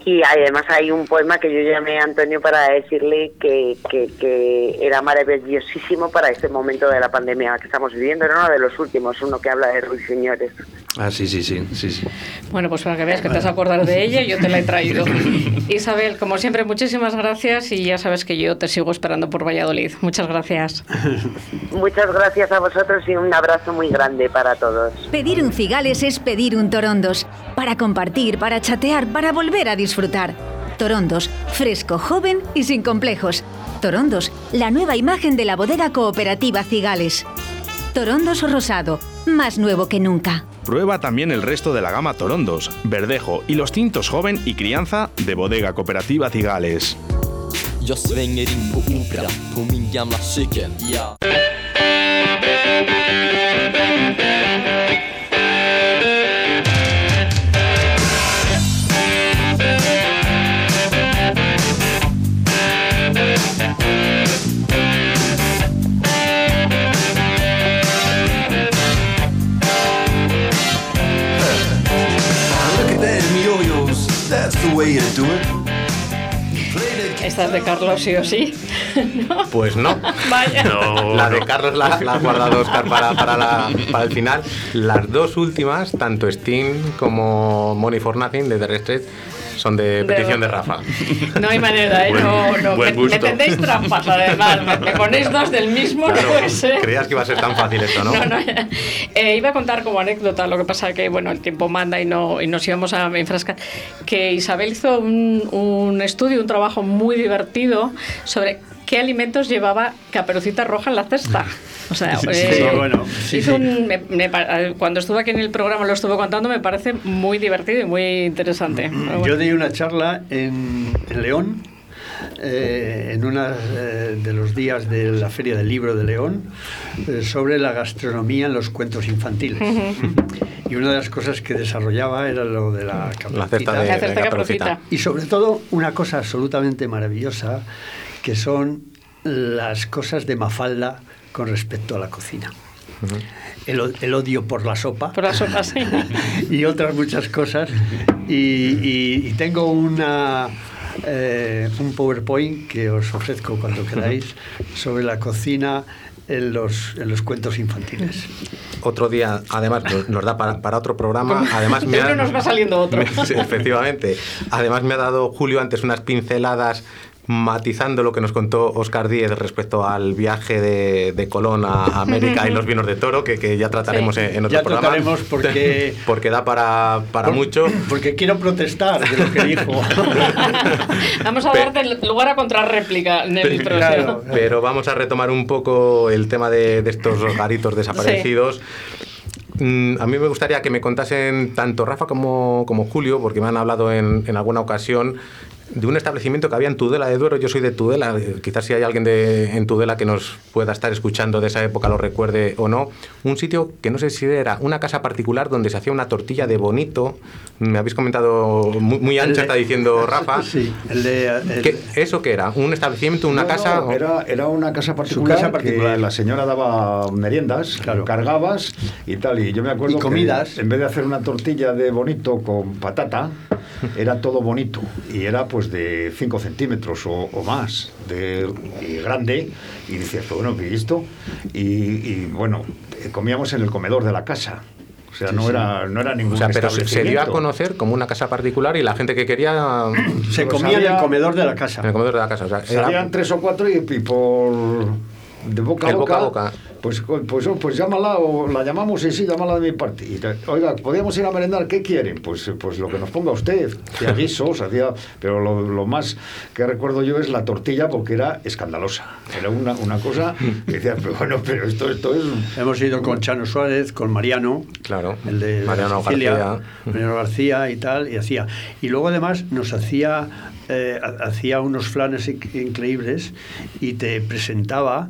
y además hay un poema que yo llamé a Antonio para decirle que, que, que era maravillosísimo para este momento de la pandemia que estamos viviendo, era uno de los últimos, uno que habla de ruiseñores. Ah, sí, sí, sí, sí, sí. Bueno, pues para que veas que te vas a acordar de ella, yo te la he traído. Isabel, como siempre, muchísimas gracias y ya sabes que yo te sigo esperando por Valladolid. Muchas gracias. Muchas gracias a vosotros y un abrazo muy grande para todos. Pedir un cigales es pedir un torondos. Para compartir, para chatear, para volver a disfrutar. Torondos, fresco, joven y sin complejos. Torondos, la nueva imagen de la bodega cooperativa Cigales. Torondos rosado, más nuevo que nunca. Prueba también el resto de la gama Torondos, Verdejo y los tintos joven y crianza de Bodega Cooperativa Cigales. Esta es de Carlos, sí o sí. ¿No? Pues no. Vaya. La de Carlos la, la ha guardado Oscar para, para, la- para el final. Las dos últimas, tanto Steam como Money for Nothing de The Street, son de petición de Rafa. No hay manera, ¿eh? Buen- no, no. buen me, me tendéis trampas, además. Me, me ponéis dos del mismo, Claro, no puede ser. creías que iba a ser tan fácil esto, ¿no? No, no, eh, iba a contar como anécdota, lo que pasa que bueno, el tiempo manda y no y nos íbamos a enfrascar, que Isabel hizo un, un estudio, un trabajo muy divertido sobre qué alimentos llevaba Caperucita Roja en la cesta. O sea, Sí, eh, sí, bueno, sí, hizo un- me- me eh, cuando estuve aquí en el programa lo estuve contando, me parece muy divertido y muy interesante. Pero bueno. Yo di una charla en, en León, eh, en uno de los días de la Feria del Libro de León, eh, sobre la gastronomía en los cuentos infantiles. Y una de las cosas que desarrollaba era lo de la La cesta de, La de Caperucita. Caperucita. Y sobre todo una cosa absolutamente maravillosa, que son las cosas de Mafalda con respecto a la cocina. El, el odio por la sopa. Por la sopa, sí. y otras muchas cosas. Y, y- y tengo una, eh, un PowerPoint que os ofrezco cuando queráis sobre la cocina en los, en los cuentos infantiles. Otro día, además, nos, nos da para, para otro programa. Además, me ha- nos va saliendo otro. Efectivamente. Además, me ha dado Julio antes unas pinceladas matizando lo que nos contó Oscar Díez respecto al viaje de, de Colón a América y los vinos de toro, que, que ya trataremos Sí. en, en otro Ya programa. tocaremos porque- porque da para, para mucho. Porque quiero protestar de lo que dijo. Vamos a Pe- darte lugar a contrarréplica en el. Claro. Pero vamos a retomar un poco el tema de, de estos garitos desaparecidos. Mm, A mí me gustaría que me contasen tanto Rafa como, como Julio, porque me han hablado en, en alguna ocasión de un establecimiento que había en Tudela de Duero. Yo soy de Tudela, eh, quizás si hay alguien de, en Tudela que nos pueda estar escuchando de esa época, lo recuerde o no. Un sitio que no sé si era una casa particular donde se hacía una tortilla de bonito. Me habéis comentado muy, muy ancha, está diciendo Rafa. Sí, el de, el- ¿Qué- ¿Eso qué era? ¿Un establecimiento, una No, casa? no, era, era una casa particular, casa particular. que la señora daba meriendas, Claro. cargabas y tal. Y yo me acuerdo Y comidas. que en vez de hacer una tortilla de bonito con patata, era todo bonito. Y era pues de 5 centímetros o, o más, de, y grande. Y decías, pues bueno, ¿qué es esto? Y, y, bueno, comíamos en el comedor de la casa. O sea, no, Era, no era ningún O sea, pero se, se dio a conocer como una casa particular y la gente que quería se Pues comía en el comedor de la casa. en el comedor de la casa. O sea, era- Salían tres o cuatro y, y por de boca a boca, boca a boca. Pues, pues, oh, pues llámala o la llamamos y sí, llámala de mi parte. Y oiga, podríamos ir a merendar, ¿qué quieren? Pues, pues lo que nos ponga usted. Hacía guisos, hacía. Pero lo, lo más que recuerdo yo es la tortilla porque era escandalosa. Era una, una cosa que decía, pero bueno, pero esto, esto es. Hemos ido con Chano Suárez, con Mariano, Claro, el de Mariano Sicilia, García. Mariano García y tal, y hacía. Y luego además nos hacía, eh, ha- hacía unos flanes inc- increíbles y te presentaba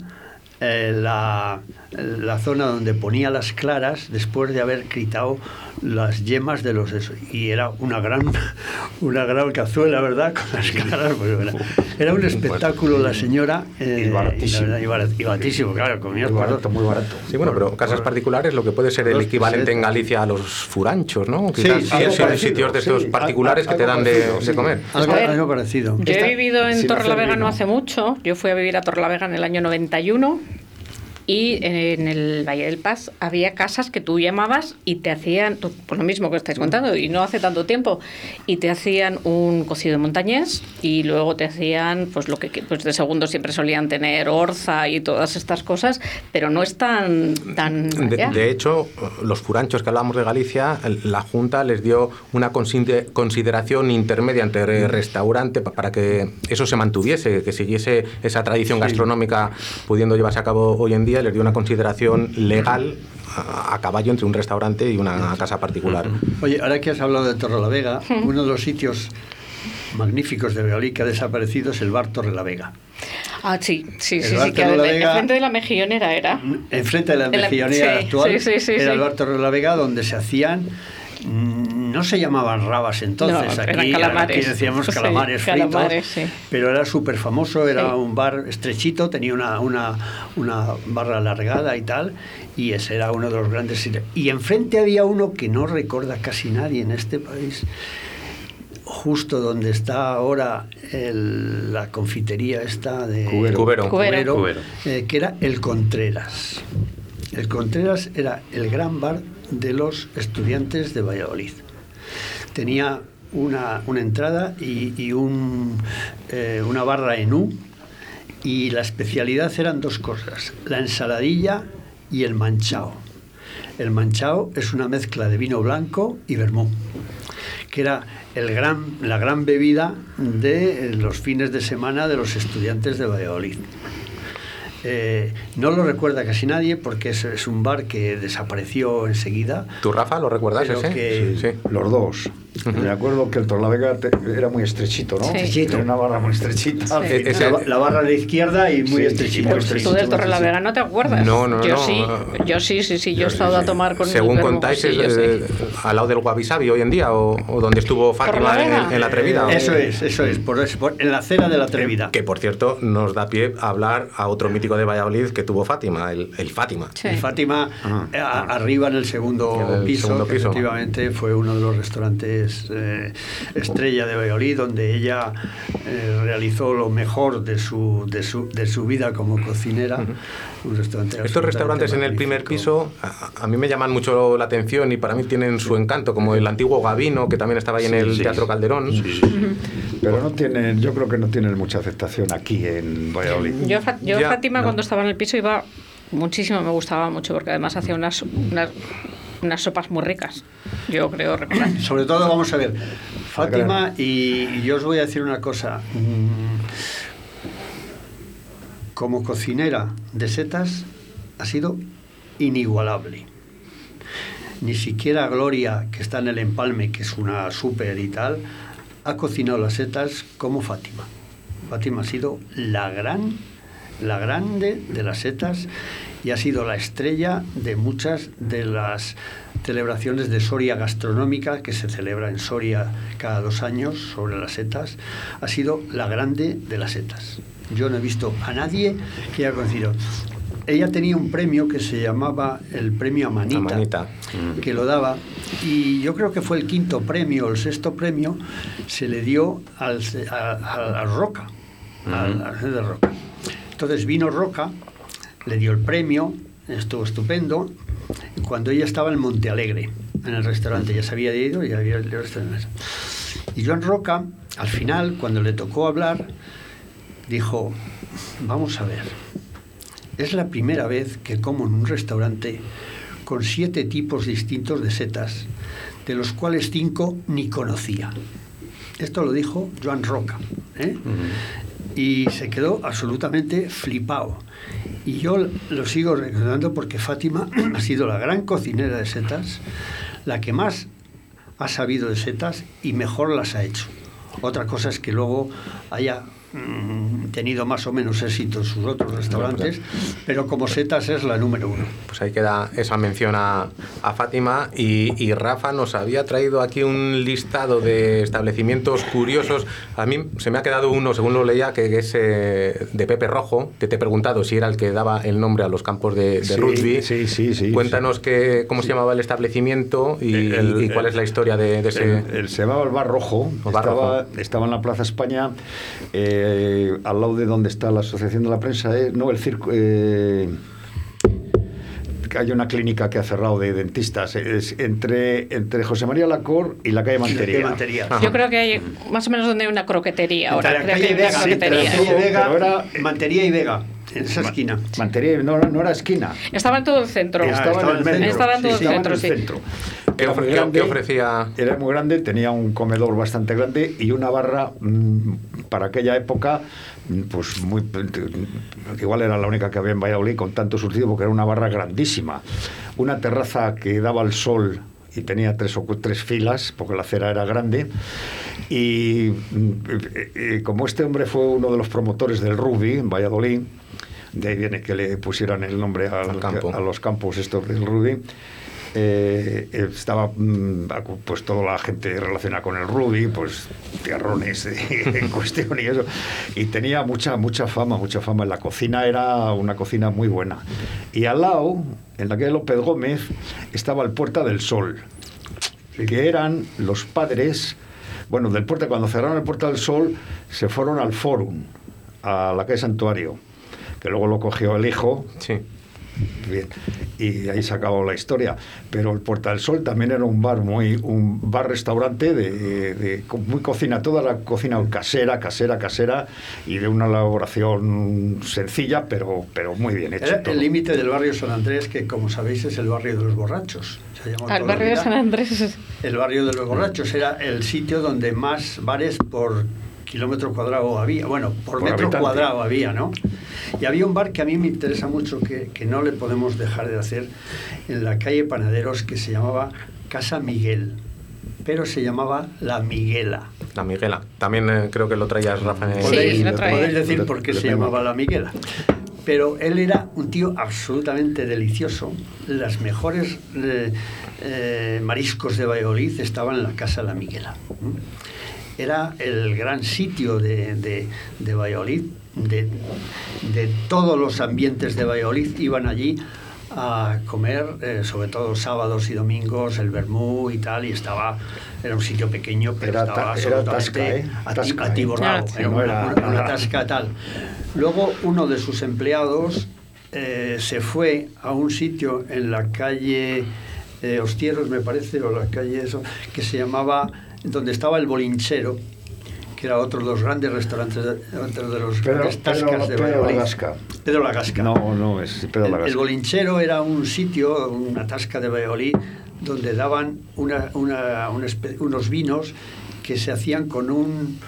eh, la, la zona donde ponía las claras después de haber quitado las yemas de los. Y era una gran, una gran cazuela, ¿verdad? Con las claras. pues era, era un espectáculo la señora. eh, Y baratísimo. y la verdad, y barat- y baratísimo, claro, comías Muy barato, muy barato. Sí, bueno, pero casas particulares lo que puede ser el equivalente en. Galicia a los furanchos, ¿no? Quizás sí, sí, algo sí, parecido, sitios de estos sí, particulares que te dan de, parecido, de comer. Algo, algo parecido. Yo he vivido en Torrelavega no hace mucho. Yo fui a vivir a Torrelavega en el año 91. Y en el Valle del Paz había casas que tú llamabas y te hacían, tú- pues lo mismo que estáis contando, y no hace tanto tiempo, y te hacían un cocido de montañés y luego te hacían, pues lo que pues de segundo siempre solían tener orza y todas estas cosas, pero no es tan... tan De, hecho, los furanchos que hablábamos de Galicia, la Junta les dio una consi- consideración intermedia entre restaurante pa- para que eso se mantuviese, que siguiese esa tradición gastronómica pudiendo llevarse a cabo hoy en día, les dio una consideración legal a, caballo entre un restaurante y una casa particular. Oye, ahora que has hablado de Torrelavega, uno de los sitios magníficos de Valladolid que ha desaparecido es el bar Torrelavega. Ah, sí, sí, El sí, sí, bar que Torrelavega- enfrente de la mejillonera era. Enfrente de la mejillonera actual sí, sí, sí, era sí. el bar Torrelavega donde se hacían mm, no se llamaban rabas entonces, No, aquí, eran calamares. aquí decíamos Sí, calamares fritos, calamares, sí. pero era súper famoso, era Sí. un bar estrechito, tenía una, una, una barra alargada y tal, y ese era uno de los grandes sitios. Y enfrente había uno que no recuerda casi nadie en este país, justo donde está ahora el- la confitería esta de Cubero. Cubero. Cubero. Cubero. eh, que era el Contreras. El Contreras era el gran bar de los estudiantes de Valladolid. Tenía una, una entrada y, y un, eh, una barra en U y la especialidad eran dos cosas, la ensaladilla y el manchao. El manchao es una mezcla de vino blanco y vermú, que era el gran, la gran bebida de los fines de semana de los estudiantes de Valladolid. Eh, no lo recuerda casi nadie porque es, es un bar que desapareció enseguida. ¿Tú, Rafa, lo recuerdas ese? que- Sí. Los dos. Me acuerdo que el Torlavega era muy estrechito, ¿no? Sí. Estrechito. Era una barra muy estrechita. Sí. E- La, la barra de izquierda y muy Sí, estrechita. muy Tú del Torrelavega no te acuerdas. No, no, yo no. sí, yo sí, sí, sí, yo he estado a tomar con Según el contáis, es, yo sí. eh, al lado del Wabi Sabi hoy en día, o, o donde estuvo Fátima en, en la Atrevida. o- Eso es, eso es, por, eso, por- en la acera de la Atrevida. Que por cierto nos da pie a hablar a otro mítico de Valladolid que tuvo Fátima, el, el Fátima. Sí. Y Fátima, Ah, eh, a- arriba en el segundo el piso, segundo que piso. efectivamente fue uno de los restaurantes eh, estrella de Valladolid, donde ella eh, realizó lo mejor de su, de su, de su vida como cocinera. Un restaurante Estos restaurantes en el primer magnífico. piso a, a mí me llaman mucho la atención y para mí tienen su encanto, como el antiguo Gavino, que también estaba ahí en Sí, el sí. Teatro Calderón. Sí. Pero no tienen, yo creo que no tienen mucha aceptación aquí en Valladolid. Yo, yo Ya, Fátima, no. cuando estaba en el piso, iba muchísimo, me gustaba mucho, porque además hacía unas, unas, unas sopas muy ricas. Yo creo recordar. Sobre todo, vamos a ver, Fátima, y, y yo os voy a decir una cosa. mm, Como cocinera de setas, ha sido inigualable. Ni siquiera Gloria, que está en el empalme, que es una súper y tal, ha cocinado las setas como Fátima. Fátima ha sido la gran, la grande de las setas y ha sido la estrella de muchas de las celebraciones de Soria gastronómica que se celebra en Soria cada dos años sobre las setas. Ha sido la grande de las setas. Yo no he visto a nadie que haya conocido. Ella tenía un premio que se llamaba el premio Amanita, Amanita. que lo daba, y yo creo que fue el quinto premio o el sexto premio, se le dio al, a, a- a Roca, al, al de Roca. Entonces vino Roca, le dio el premio, estuvo estupendo, cuando ella estaba en Monte Alegre, en el restaurante, ya se había ido y había el restaurante. Y Joan Roca, al final, cuando le tocó hablar, dijo, vamos a ver, es la primera vez que como en un restaurante con siete tipos distintos de setas, de los cuales cinco ni conocía. Esto lo dijo Joan Roca. ¿eh? Y se quedó absolutamente flipado. Y yo lo sigo recordando porque Fátima ha sido la gran cocinera de setas, la que más ha sabido de setas y mejor las ha hecho. Otra cosa es que luego haya mm, tenido más o menos éxito en sus otros restaurantes, pero como setas es la número uno. Pues ahí queda esa mención a, a Fátima y, y Rafa nos había traído aquí un listado de establecimientos curiosos. A mí se me ha quedado uno, según lo leía, que es eh, de Pepe Rojo, que te he preguntado si era el que daba el nombre a los campos de, de Sí, rugby. sí, sí, sí, Cuéntanos qué- cómo se llamaba el establecimiento y, El- y cuál es la historia de, de ese... Se llamaba el Bar Rojo, El Bar estaba, Rojo. estaba en la Plaza España, eh, al lado de donde está la Asociación de la Prensa, eh, no, el circo... eh, hay una clínica que ha cerrado de dentistas. Es entre, entre José María Lacor y la calle Mantería. Mantería. Yo creo que hay más o menos donde hay una croquetería ahora. Entre la Creo calle que Vega, croquetería. Pero era- Mantería y Vega, en esa esquina. Mantería no, no era esquina. Estaba en todo el centro. estaba, en el medio. Estaba en todo el estaba centro, el sí. centro. ¿Qué ofre- grande, qué ofrecía? Era muy grande, tenía un comedor bastante grande y una barra mm, para aquella época, mm, pues muy. Igual era la única que había en Valladolid con tanto surtido porque era una barra grandísima. Una terraza que daba al sol y tenía tres o tres filas porque la acera era grande y mm, eh, eh, como este hombre fue uno de los promotores del rugby en Valladolid de ahí viene que le pusieran el nombre al- Al campo. a los campos estos del rugby eh, estaba mm, pues toda la gente relacionada con el rugby, pues tierrones eh, en cuestión y eso. Y tenía mucha, mucha fama, mucha fama. La cocina era una cocina muy buena. Y al lado, en la calle López Gómez, estaba el Puerta del Sol, que eran los padres, bueno, del Puerta, cuando cerraron el Puerta del Sol, se fueron al Fórum, a la calle Santuario, que luego lo cogió el hijo, Sí. Bien, y ahí se acabó la historia. Pero el Puerta del Sol también era un bar muy, un bar restaurante de, muy cocina, toda la cocina casera, casera, casera y de una elaboración sencilla, pero, pero muy bien. Era todo. el límite del barrio San Andrés, que como sabéis es el barrio de los borrachos. Se llama Al la barrio de. San Andrés. El barrio de los borrachos era el sitio donde más bares por kilómetro cuadrado había, bueno, por, Por metro habitante. cuadrado había, ¿no? Y había un bar que a mí me interesa mucho, que, que no le podemos dejar de hacer, en la calle Panaderos, que se llamaba Casa Miguel, pero se llamaba La Miguela. La Miguela. También eh, creo que lo traías, Rafa. en- Sí, Podéis, lo traía. podéis decir por qué se tengo. llamaba La Miguela. Pero él era un tío absolutamente delicioso. Las mejores eh, eh, mariscos de Valladolid estaban en la casa La Miguela. Era el gran sitio de, de, de Valladolid. De, de todos los ambientes de Valladolid iban allí a comer, eh, sobre todo sábados y domingos, el vermú y tal, y estaba, era un sitio pequeño, pero Era estaba ta- absolutamente atiborrado. Era una, era- una- una era- tasca tal. Luego uno de sus empleados eh, se fue a un sitio en la calle eh, Hostieros, me parece, o la calle eso, que se llamaba, donde estaba el bolinchero, que era otro de los grandes restaurantes, de- otro de los Pedro, grandes tascas Pedro, de Pedro Valladolid. Lagasca. Pedro Lagasca. No, no, es Pedro El, Lagasca. el bolinchero era un sitio, una tasca de Valladolid, donde daban una- una- unos vinos que se hacían con un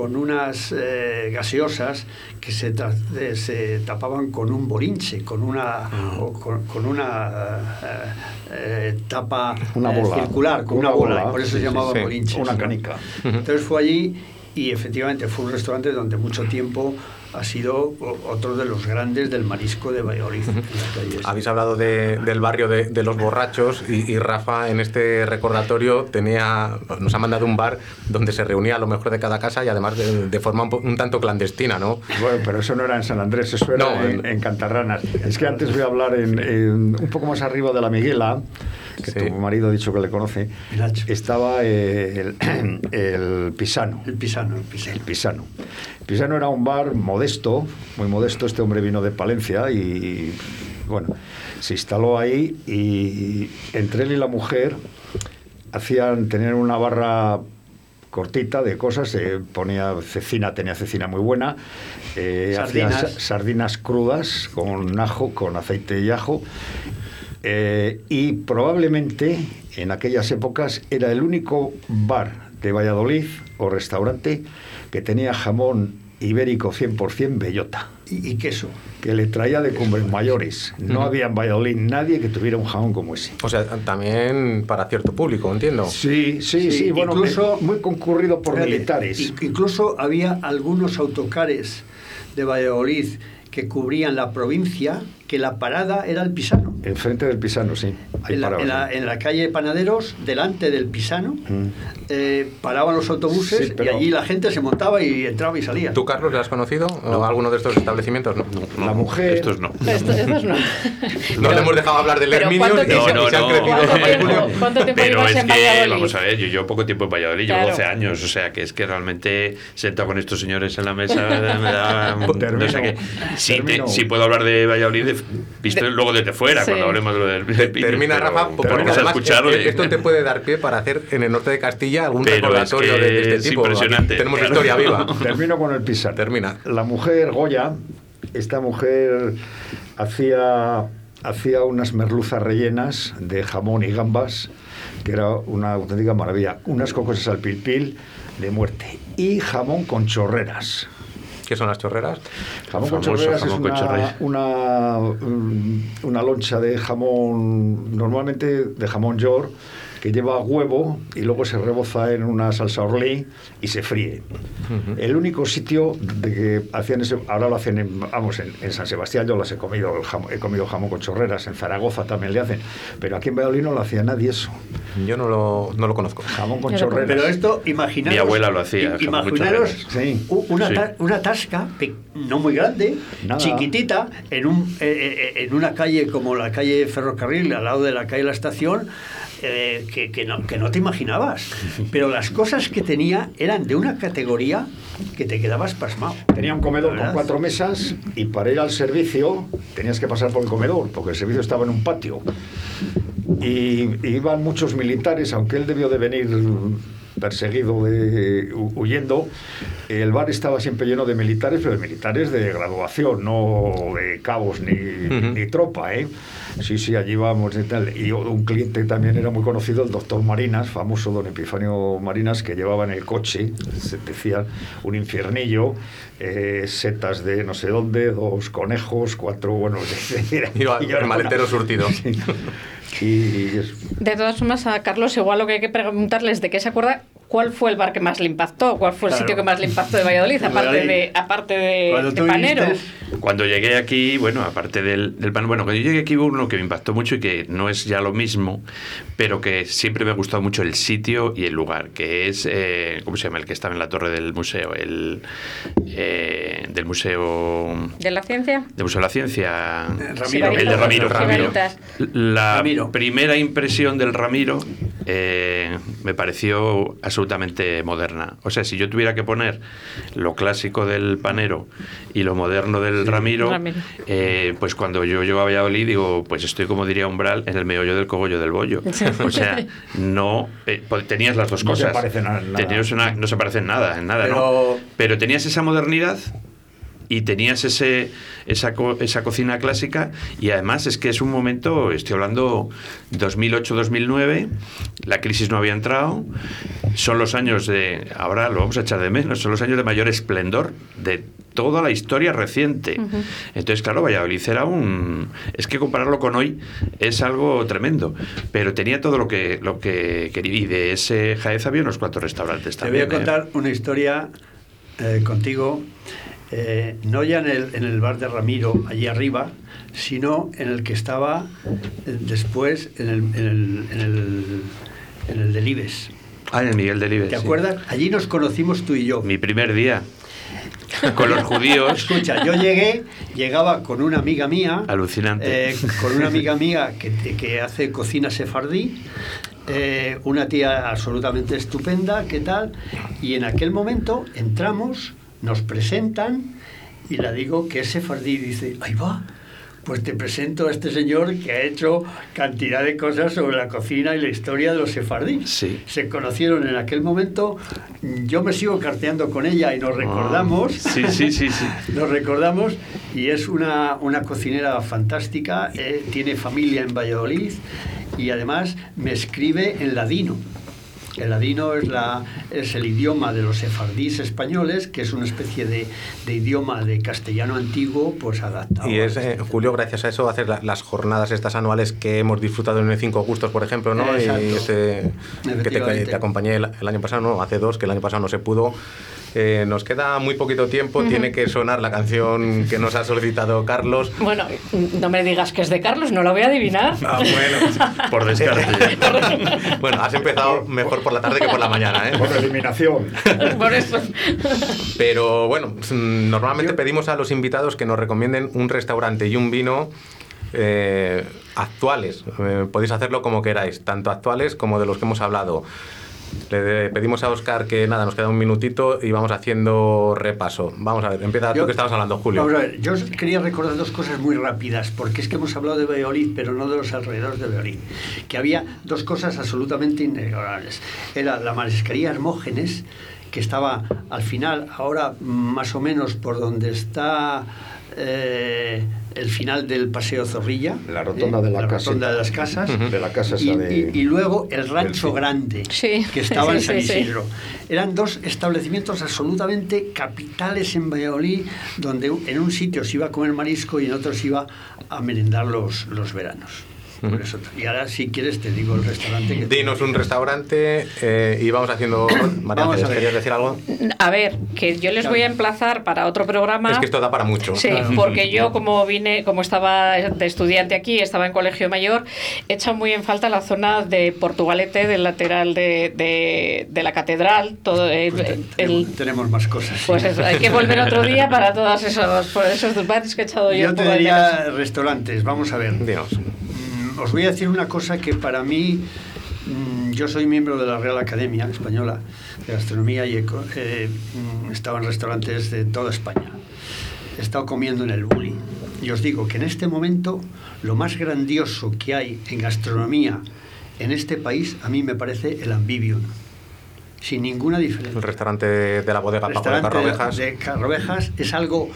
con unas eh, gaseosas que se, eh, se tapaban con un bolinche, con una o con, con una eh, eh, tapa Una bola. circular, con una, Una bola, bola, y por eso sí, se llamaba sí. bolinche. Una canica. Entonces fue allí y efectivamente fue un restaurante donde mucho tiempo ha sido otro de los grandes del marisco de Valladolid. Habéis hablado de- del barrio de, de los borrachos y, y Rafa en este recordatorio tenía, nos ha mandado un bar donde se reunía lo mejor de cada casa y además de, de forma un, un tanto clandestina, ¿no? Bueno, pero eso no era en San Andrés, eso era No, en, en- en Cantarranas. Es que antes voy a hablar en, en- un poco más arriba de la Miguela, que Sí. tu marido ha dicho que le conoce. Estaba eh, el, el Pisano. El pisano, el pisano. El Pisano. Pisano era un bar modesto, muy modesto. Este hombre vino de Palencia y, bueno, se instaló ahí y entre él y la mujer hacían, tenían una barra cortita de cosas, se ponía cecina, tenía cecina muy buena, eh, hacía Sardinas. sa- sardinas crudas con ajo, con aceite y ajo, eh, y probablemente en aquellas épocas era el único bar de Valladolid o restaurante que tenía jamón ibérico 100% bellota, Y, y queso. que le traía de cumbres mayores. No había en Valladolid nadie que tuviera un jamón como ese. O sea, también para cierto público, entiendo. Sí, sí, sí, Sí, bueno, incluso- muy concurrido por militares. in- Incluso había algunos autocares de Valladolid que cubrían la provincia, que la parada era el pisano. Enfrente del Pisano, sí. Ahí En la, paraban. en la- en la calle Panaderos, delante del pisano, eh, paraban los autobuses Sí, pero- y allí la gente se montaba y entraba y salía. ¿Tú, Carlos, le has conocido? ¿O alguno de estos establecimientos? No. La mujer... Estos no. Esto- estos no. No le hemos dejado hablar del Pero Herminio ¿cuánto y, No, y se han no, crecido. no. ¿Cuánto tiempo, Julio. cuánto tiempo Pero es en que, Valladolid? vamos a ver, yo llevo poco tiempo en Valladolid, llevo Claro. 12 años, o sea, que es que realmente sentado con estos señores en la mesa me da... no Termino, sé qué. Sí, te- sí puedo hablar de Valladolid de- visto luego desde fuera. Cuando hablemos de lo del, Termina pero- Rafa, pero porque vamos a además escucharle. esto te puede dar pie para hacer en el norte de Castilla algún Pero es recordatorio que de, de es este tipo. Impresionante, Tenemos claro. historia viva. Termino con el pisar. Termina. La mujer Goya, esta mujer hacía, hacía unas merluzas rellenas de jamón y gambas, que era una auténtica maravilla. Unas cocosas al pilpil de muerte. Y jamón con chorreras. ¿Qué son las chorreras? Jamón con chorreras jamón con es una, una, mm, una loncha de jamón, normalmente de jamón york, que lleva huevo y luego se reboza en una salsa orlí y se fríe. El único sitio de que hacían ese, ahora lo hacen en, vamos, en, en San Sebastián, yo las he comido, el jam- he comido jamón con chorreras, en Zaragoza también le hacen, pero aquí en Valladolid no lo hacía nadie eso. Yo no lo, no lo conozco. Jamón con chorreras. Pero esto, imaginaros. Mi abuela lo hacía, jamón Imaginaros chorreras. Sí. una, Sí. ta- una tasca no muy grande, Nada. chiquitita, en, un, eh, eh, en una calle como la calle Ferrocarril, al lado de la calle La Estación, eh, que, que no, que no te imaginabas. Pero las cosas que tenía eran de una categoría que te quedabas pasmado. Tenía un comedor con cuatro mesas y para ir al servicio tenías que pasar por el comedor, porque el servicio estaba en un patio. Y, y iban muchos militares, aunque él debió de venir perseguido, de- hu- huyendo, el bar estaba siempre lleno de militares, pero de militares de graduación, no de cabos ni, ni tropa, ¿eh? Sí, sí, allí vamos y tal. Y un cliente también era muy conocido, el doctor Marinas, famoso don Epifanio Marinas, que llevaba en el coche, se decía, un infiernillo, eh, setas de no sé dónde, dos conejos, cuatro, bueno, Iba y era el maletero una- surtido. Sí. Y, De todas formas, a Carlos igual lo que hay que preguntarles de qué se acuerda, ¿cuál fue el bar que más le impactó? ¿Cuál fue el Claro. sitio que más le impactó de Valladolid? Aparte de, aparte de, Cuando de tú Panero. viniste, Cuando llegué aquí, bueno, aparte del, del pan, bueno, cuando yo llegué aquí hubo uno que me impactó mucho y que no es ya lo mismo, pero que siempre me ha gustado mucho el sitio y el lugar, que es, eh, ¿cómo se llama? El que estaba en la torre del museo, el eh, del museo... ¿De la ciencia? Del Museo de la Ciencia. Ramiro. El de Ramiro. Ramiro. Ramiro. La Ramiro. primera impresión del Ramiro eh, me pareció absolutamente moderna. O sea, si yo tuviera que poner lo clásico del panero y lo moderno del Ramiro, Ramiro. eh, pues cuando yo llego a Valladolid digo, pues estoy como diría Umbral en el meollo del cogollo del bollo. O sea, no eh, pues tenías las dos No se cosas. parecen a nada. Tenías una- no se parecen nada, en nada, Pero- ¿no? Pero tenías esa modernidad y tenías ese, esa, co- esa cocina clásica y además es que es un momento, estoy hablando 2008-2009, la crisis no había entrado, son los años de, ahora lo vamos a echar de menos, son los años de mayor esplendor de toda la historia reciente. Entonces, claro, Valladolid era un... Es que compararlo con hoy es algo tremendo, pero tenía todo lo que, lo que quería y de ese Jaez había unos cuantos restaurantes Te voy a también. ¿eh? contar una historia eh, contigo, eh, no ya en el, en el bar de Ramiro, allí arriba, sino en el que estaba eh, después, en el, en el, en el, en el Delibes. Ah, en el Miguel Delibes. ¿Te sí. acuerdas? Allí nos conocimos tú y yo. Mi primer día con los judíos. Escucha, yo llegué, llegaba con una amiga mía, Alucinante. eh, con una amiga mía que, que hace cocina sefardí, eh, una tía absolutamente estupenda, ¿qué tal? Y en aquel momento entramos, nos presentan y la digo que es sefardí dice, ahí va. Pues te presento a este señor que ha hecho cantidad de cosas sobre la cocina y la historia de los sefardíes. Sí. Se conocieron en aquel momento. Yo me sigo carteando con ella y nos recordamos. Ah, Sí, sí, sí, sí. Nos recordamos y es una, una cocinera fantástica, eh, tiene familia en Valladolid y además me escribe en ladino. El ladino es, la, es el idioma de los sefardíes españoles, que es una especie de, de idioma de castellano antiguo, pues adaptado. Y es, eh, Julio, gracias a eso, hacer la- las jornadas estas anuales que hemos disfrutado en el Cinco Gustos, por ejemplo, ¿no? Exacto. Y este, que te acompañé el, el año pasado, no, hace dos, que el año pasado no se pudo. Eh, nos queda muy poquito tiempo, tiene que sonar la canción que nos ha solicitado Carlos. Bueno, no me digas que es de Carlos, no lo voy a adivinar. Ah, bueno. Por descarte. bueno, has empezado mejor por la tarde que por la mañana, ¿eh? Por eliminación. Por eso. Pero bueno, normalmente pedimos a los invitados que nos recomienden un restaurante y un vino eh, actuales. Eh, podéis hacerlo como queráis, tanto actuales como de los que hemos hablado. Le pedimos a Oscar que nada, nos queda un minutito y vamos haciendo repaso. Vamos a ver, empieza Yo- tú que estabas hablando, Julio. Vamos a ver, yo quería recordar dos cosas muy rápidas, porque es que hemos hablado de Valladolid, pero no de los alrededores de Valladolid. Que había dos cosas absolutamente innegables. Era la marisquería Hermógenes, que estaba al final, ahora más o menos por donde está eh, el final del Paseo Zorrilla. La rotonda ¿eh? de la la casa. rotonda de las casas. De la casa y, de- y- y luego el Rancho Grande, Sí. que estaba en San sí, sí. Isidro. Eran dos establecimientos absolutamente capitales en Valladolid, donde en un sitio se iba a comer marisco y en otro se iba a merendar los, los veranos. Por eso- y ahora, si quieres, te digo el restaurante que Dinos un restaurante eh, y vamos haciendo. María Vamos a Ángeles. ¿querías decir algo? A ver, que yo les voy a emplazar para otro programa. Es que esto da para mucho. Sí, porque yo como vine, como estaba de estudiante aquí, estaba en colegio mayor, he echado muy en falta la zona de Portugalete, del lateral de, de- de la catedral, todo el, el- tenemos, tenemos más cosas. pues eso, hay que volver otro día para todos esos, por esos bares que he echado yo. Yo te diría restaurantes, vamos a ver. Dinos. Os voy a decir una cosa que para mí, mm, yo soy miembro de la Real Academia Española de Gastronomía y he eh, mm, estado en restaurantes de toda España. He estado comiendo en el Bulli. Y os digo que en este momento lo más grandioso que hay en gastronomía en este país a mí me parece el Ambivium. Sin ninguna diferencia El restaurante de la bodega Paco de Carrovejas. de Carrovejas es algo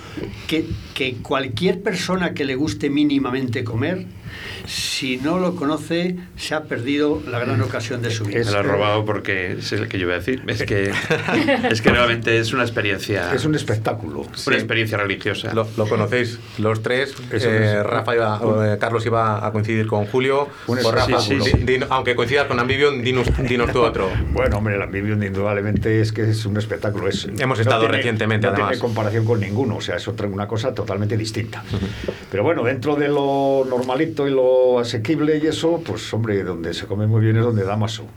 que, que cualquier persona que le guste mínimamente comer, si no lo conoce, se ha perdido la gran ocasión de su vida. Me lo has robado porque es el que yo iba a decir. Es que, es que realmente es una experiencia. Es un espectáculo. una experiencia religiosa. Lo, lo conocéis los tres. Eh. Rafa iba- eh, Carlos iba a coincidir con Julio. Un Pues, Rafa, sí, sí, di- di- aunque coincidas con Ambivion, dinos, dinos tú otro. Bueno, hombre, el Ambivium indudablemente es que es un espectáculo. Es, Hemos estado recientemente, no además. tiene comparación con ninguno, o sea, es otra, una cosa totalmente distinta. Pero bueno, dentro de lo normalito y lo asequible y eso, pues hombre, donde se come muy bien es donde Damaso.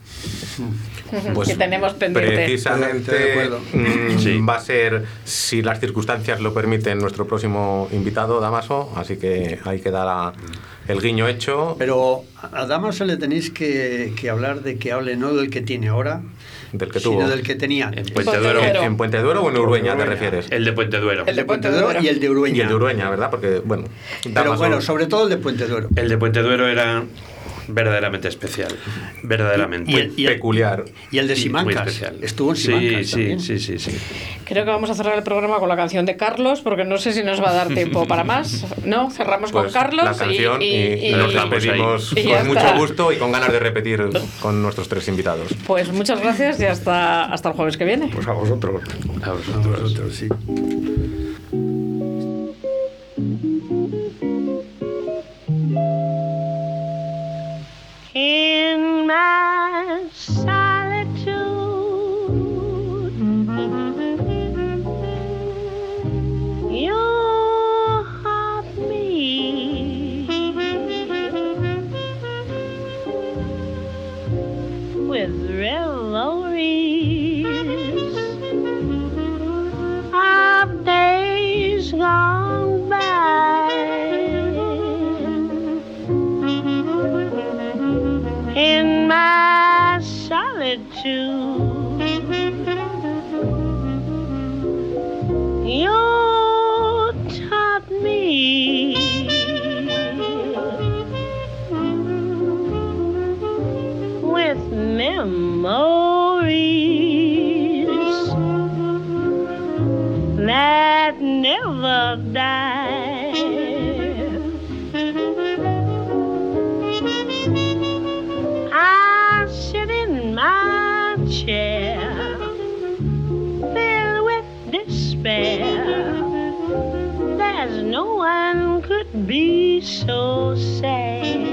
Pues que tenemos pendiente. Precisamente mm, Sí. va a ser, si las circunstancias lo permiten, nuestro próximo invitado, Damaso. Así que ahí queda la- el guiño hecho. Pero a Damaso le tenéis que, que hablar de que hable no del que tiene ahora, Del que sino tuvo. del que tenía En. Puente Duero. ¿En Puente Duero o en Urueña te refieres? El de Puente Duero. El de Puente Duero. y el de Urueña. Y el de Urueña, ¿verdad? Porque, bueno, Pero bueno, sobre todo el de Puente Duero. El de Puente Duero era verdaderamente especial. Verdaderamente. Y el- y el- peculiar. Y el de Muy Simancas. especial. Estuvo en Simancas sí, también. sí, sí, sí. Creo que vamos a cerrar el programa con la canción de Carlos, porque no sé si nos va a dar tiempo para más. ¿No? Cerramos Pues con Carlos la canción y, y- y- nos y- despedimos y ya con mucho gusto y con ganas de repetir con nuestros tres invitados. Pues muchas gracias y hasta, hasta el jueves que viene. Pues a vosotros. A A vosotros. vosotros, sí. In shoes. So sad.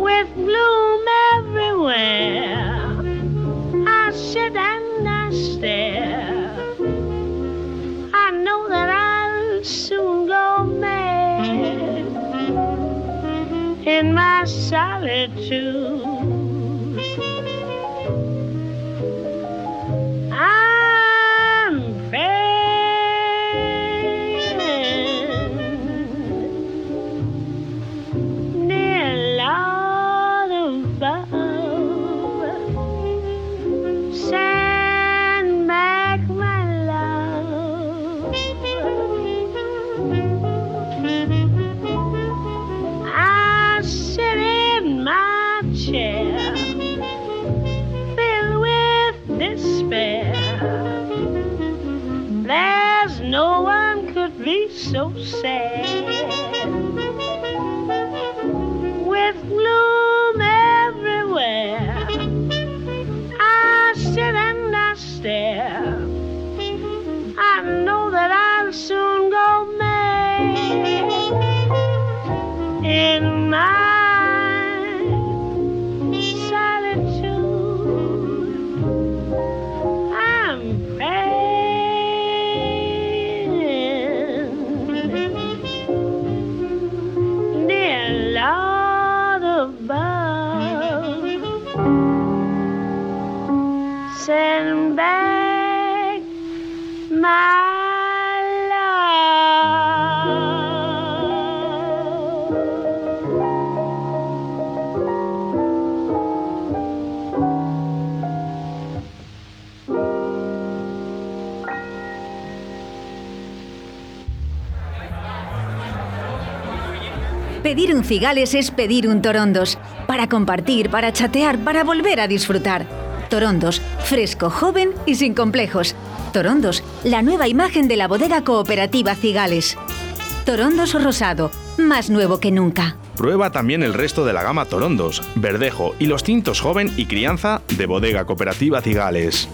With bloom everywhere, I sit and I stare. I know that I'll soon go mad in my solitude. Un cigales es pedir un torondos. Para compartir, para chatear, para volver a disfrutar. Torondos, fresco, joven y sin complejos. Torondos, la nueva imagen de la bodega cooperativa Cigales. Torondos rosado, más nuevo que nunca. Prueba también el resto de la gama Torondos, Verdejo y los tintos joven y crianza de bodega cooperativa Cigales.